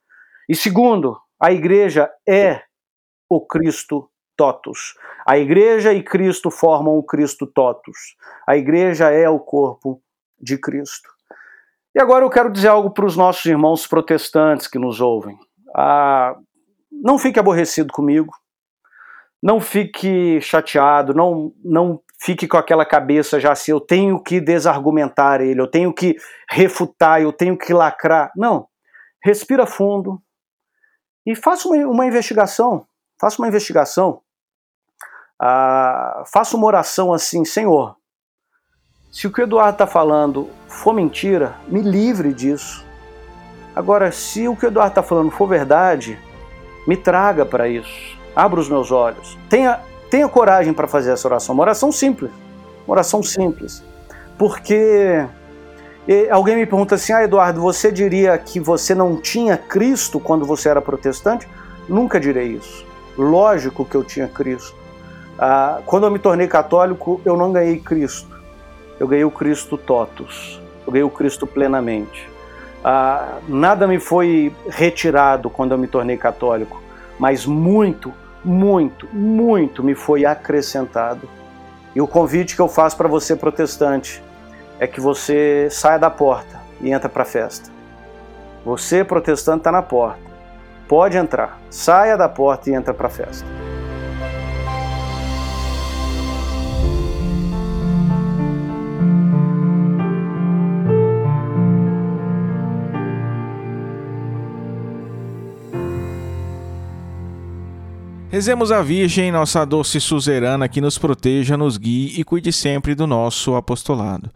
E segundo, a igreja é o Cristo totus. A igreja e Cristo formam o Cristo totus. A igreja é o corpo de Cristo. E agora eu quero dizer algo para os nossos irmãos protestantes que nos ouvem. Ah, não fique aborrecido comigo, não fique chateado, não, não fique com aquela cabeça já assim, eu tenho que desargumentar ele, eu tenho que refutar, eu tenho que lacrar. Não. Respira fundo e faça uma, uma investigação. Faça uma investigação ah, faça uma oração assim, Senhor, se o que o Eduardo está falando for mentira, me livre disso. Agora, se o que o Eduardo está falando for verdade, me traga para isso. Abra os meus olhos. Tenha, tenha coragem para fazer essa oração. Uma oração simples. Uma oração simples. Porque alguém me pergunta assim: Ah, Eduardo, você diria que você não tinha Cristo quando você era protestante? Nunca direi isso. Lógico que eu tinha Cristo. Ah, quando eu me tornei católico, eu não ganhei Cristo. Eu ganhei o Cristo totus. Eu ganhei o Cristo plenamente. Ah, nada me foi retirado quando eu me tornei católico, mas muito, muito, muito me foi acrescentado. E o convite que eu faço para você, protestante, é que você saia da porta e entra para a festa. Você, protestante, está na porta. Pode entrar. Saia da porta e entra para a festa. Rezemos a Virgem, nossa doce suzerana, que nos proteja, nos guie e cuide sempre do nosso apostolado.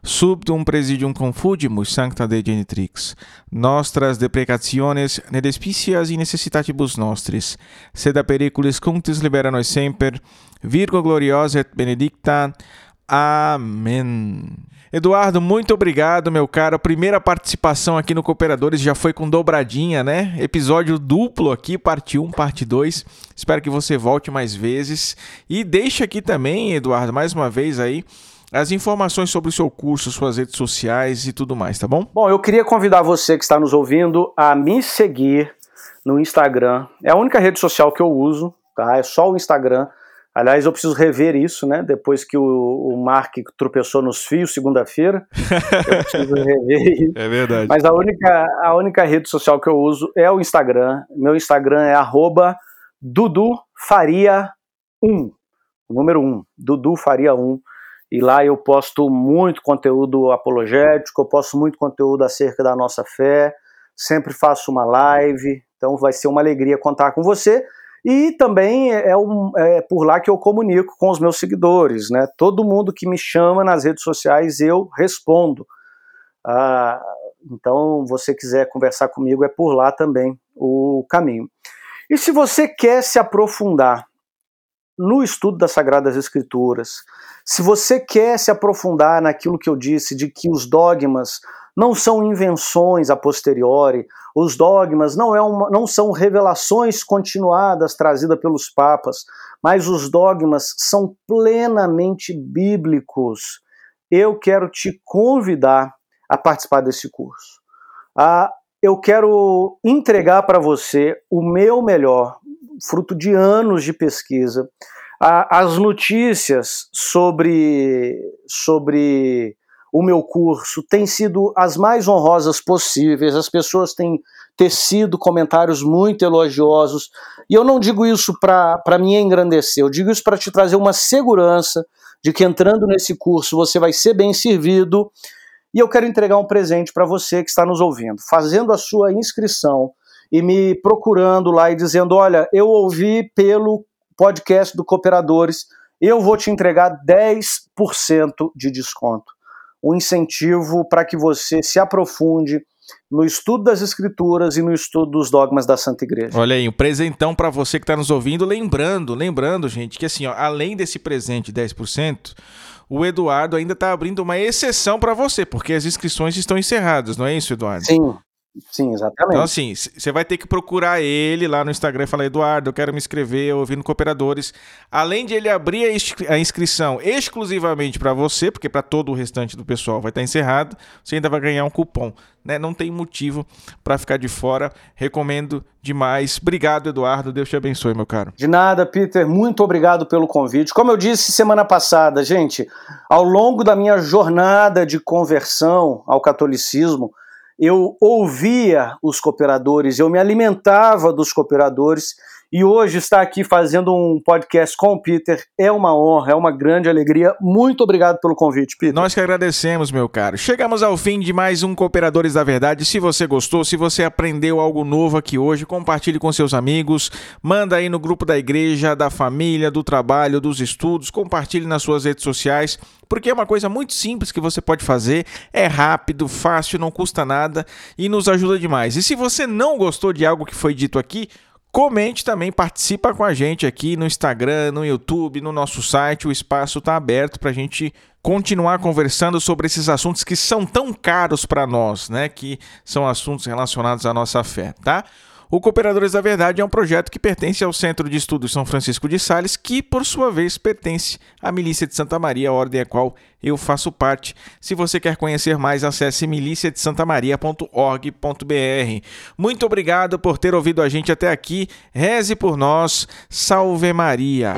Subtum presidium confudimus, sancta de genitrix. Nostras deprecationes ne despicias e necessitatibus nostris. Sed a periculis cunctis libera nos semper. Virgo gloriosa et benedicta. Amém. Eduardo, muito obrigado, meu caro. A primeira participação aqui no Cooperadores já foi com dobradinha, né? Episódio duplo aqui, parte 1, parte 2. Espero que você volte mais vezes. E deixa aqui também, Eduardo, mais uma vez aí, as informações sobre o seu curso, suas redes sociais e tudo mais, tá bom? Bom, eu queria convidar você que está nos ouvindo a me seguir no Instagram. É a única rede social que eu uso, tá? É só o Instagram. Aliás, eu preciso rever isso, né? Depois que o, o Mark tropeçou nos fios segunda-feira, eu preciso rever isso. É verdade. Mas a única, a única rede social que eu uso é o Instagram. Meu Instagram é @dudufaria1, número 1, dudufaria1. E lá eu posto muito conteúdo apologético, eu posto muito conteúdo acerca da nossa fé, sempre faço uma live, então vai ser uma alegria contar com você. E também é, um, é, por lá que eu comunico com os meus seguidores, né? Todo mundo que me chama nas redes sociais eu respondo. Ah, então, você quiser conversar comigo, é por lá também o caminho. E se você quer se aprofundar no estudo das Sagradas Escrituras, se você quer se aprofundar naquilo que eu disse, de que os dogmas não são invenções a posteriori, os dogmas não, é uma, não são revelações continuadas trazidas pelos papas, mas os dogmas são plenamente bíblicos. Eu quero te convidar a participar desse curso. Ah, eu quero entregar para você o meu melhor, fruto de anos de pesquisa, as notícias sobre, sobre o meu curso têm sido as mais honrosas possíveis, as pessoas têm tecido comentários muito elogiosos, e eu não digo isso para me engrandecer, eu digo isso para te trazer uma segurança de que entrando nesse curso você vai ser bem servido, e eu quero entregar um presente para você que está nos ouvindo, fazendo a sua inscrição e me procurando lá e dizendo: Olha, eu ouvi pelo podcast do Cooperadores, eu vou te entregar 10% de desconto um incentivo para que você se aprofunde no estudo das escrituras e no estudo dos dogmas da Santa Igreja. Olha aí, um presentão para você que está nos ouvindo, lembrando, lembrando, gente, que assim, ó, além desse presente 10%, o Eduardo ainda está abrindo uma exceção para você, porque as inscrições estão encerradas, não é isso, Eduardo? Sim, Sim, exatamente. Então, assim, você vai ter que procurar ele lá no Instagram e falar: Eduardo, eu quero me inscrever ouvindo Cooperadores. Além de ele abrir a inscrição exclusivamente para você, porque para todo o restante do pessoal vai estar encerrado, você ainda vai ganhar um cupom. Né? Não tem motivo para ficar de fora. Recomendo demais. Obrigado, Eduardo. Deus te abençoe, meu caro. De nada, Peter. Muito obrigado pelo convite. Como eu disse semana passada, gente, ao longo da minha jornada de conversão ao catolicismo, eu ouvia os cooperadores, eu me alimentava dos cooperadores e hoje estar aqui fazendo um podcast com o Peter é uma honra, é uma grande alegria. Muito obrigado pelo convite, Peter. Nós que agradecemos, meu caro. Chegamos ao fim de mais um Cooperadores da Verdade. Se você gostou, se você aprendeu algo novo aqui hoje, compartilhe com seus amigos, manda aí no grupo da igreja, da família, do trabalho, dos estudos, compartilhe nas suas redes sociais, porque é uma coisa muito simples que você pode fazer, é rápido, fácil, não custa nada e nos ajuda demais. E se você não gostou de algo que foi dito aqui, Comente também, participa com a gente aqui no Instagram, no YouTube, no nosso site. O espaço está aberto para a gente continuar conversando sobre esses assuntos que são tão caros para nós, né? Que são assuntos relacionados à nossa fé, tá? O Cooperadores da Verdade é um projeto que pertence ao Centro de Estudos São Francisco de Sales, que, por sua vez, pertence à Milícia de Santa Maria, a ordem a qual eu faço parte. Se você quer conhecer mais, acesse miliciadesantamaria.org.br. Muito obrigado por ter ouvido a gente até aqui. Reze por nós. Salve Maria!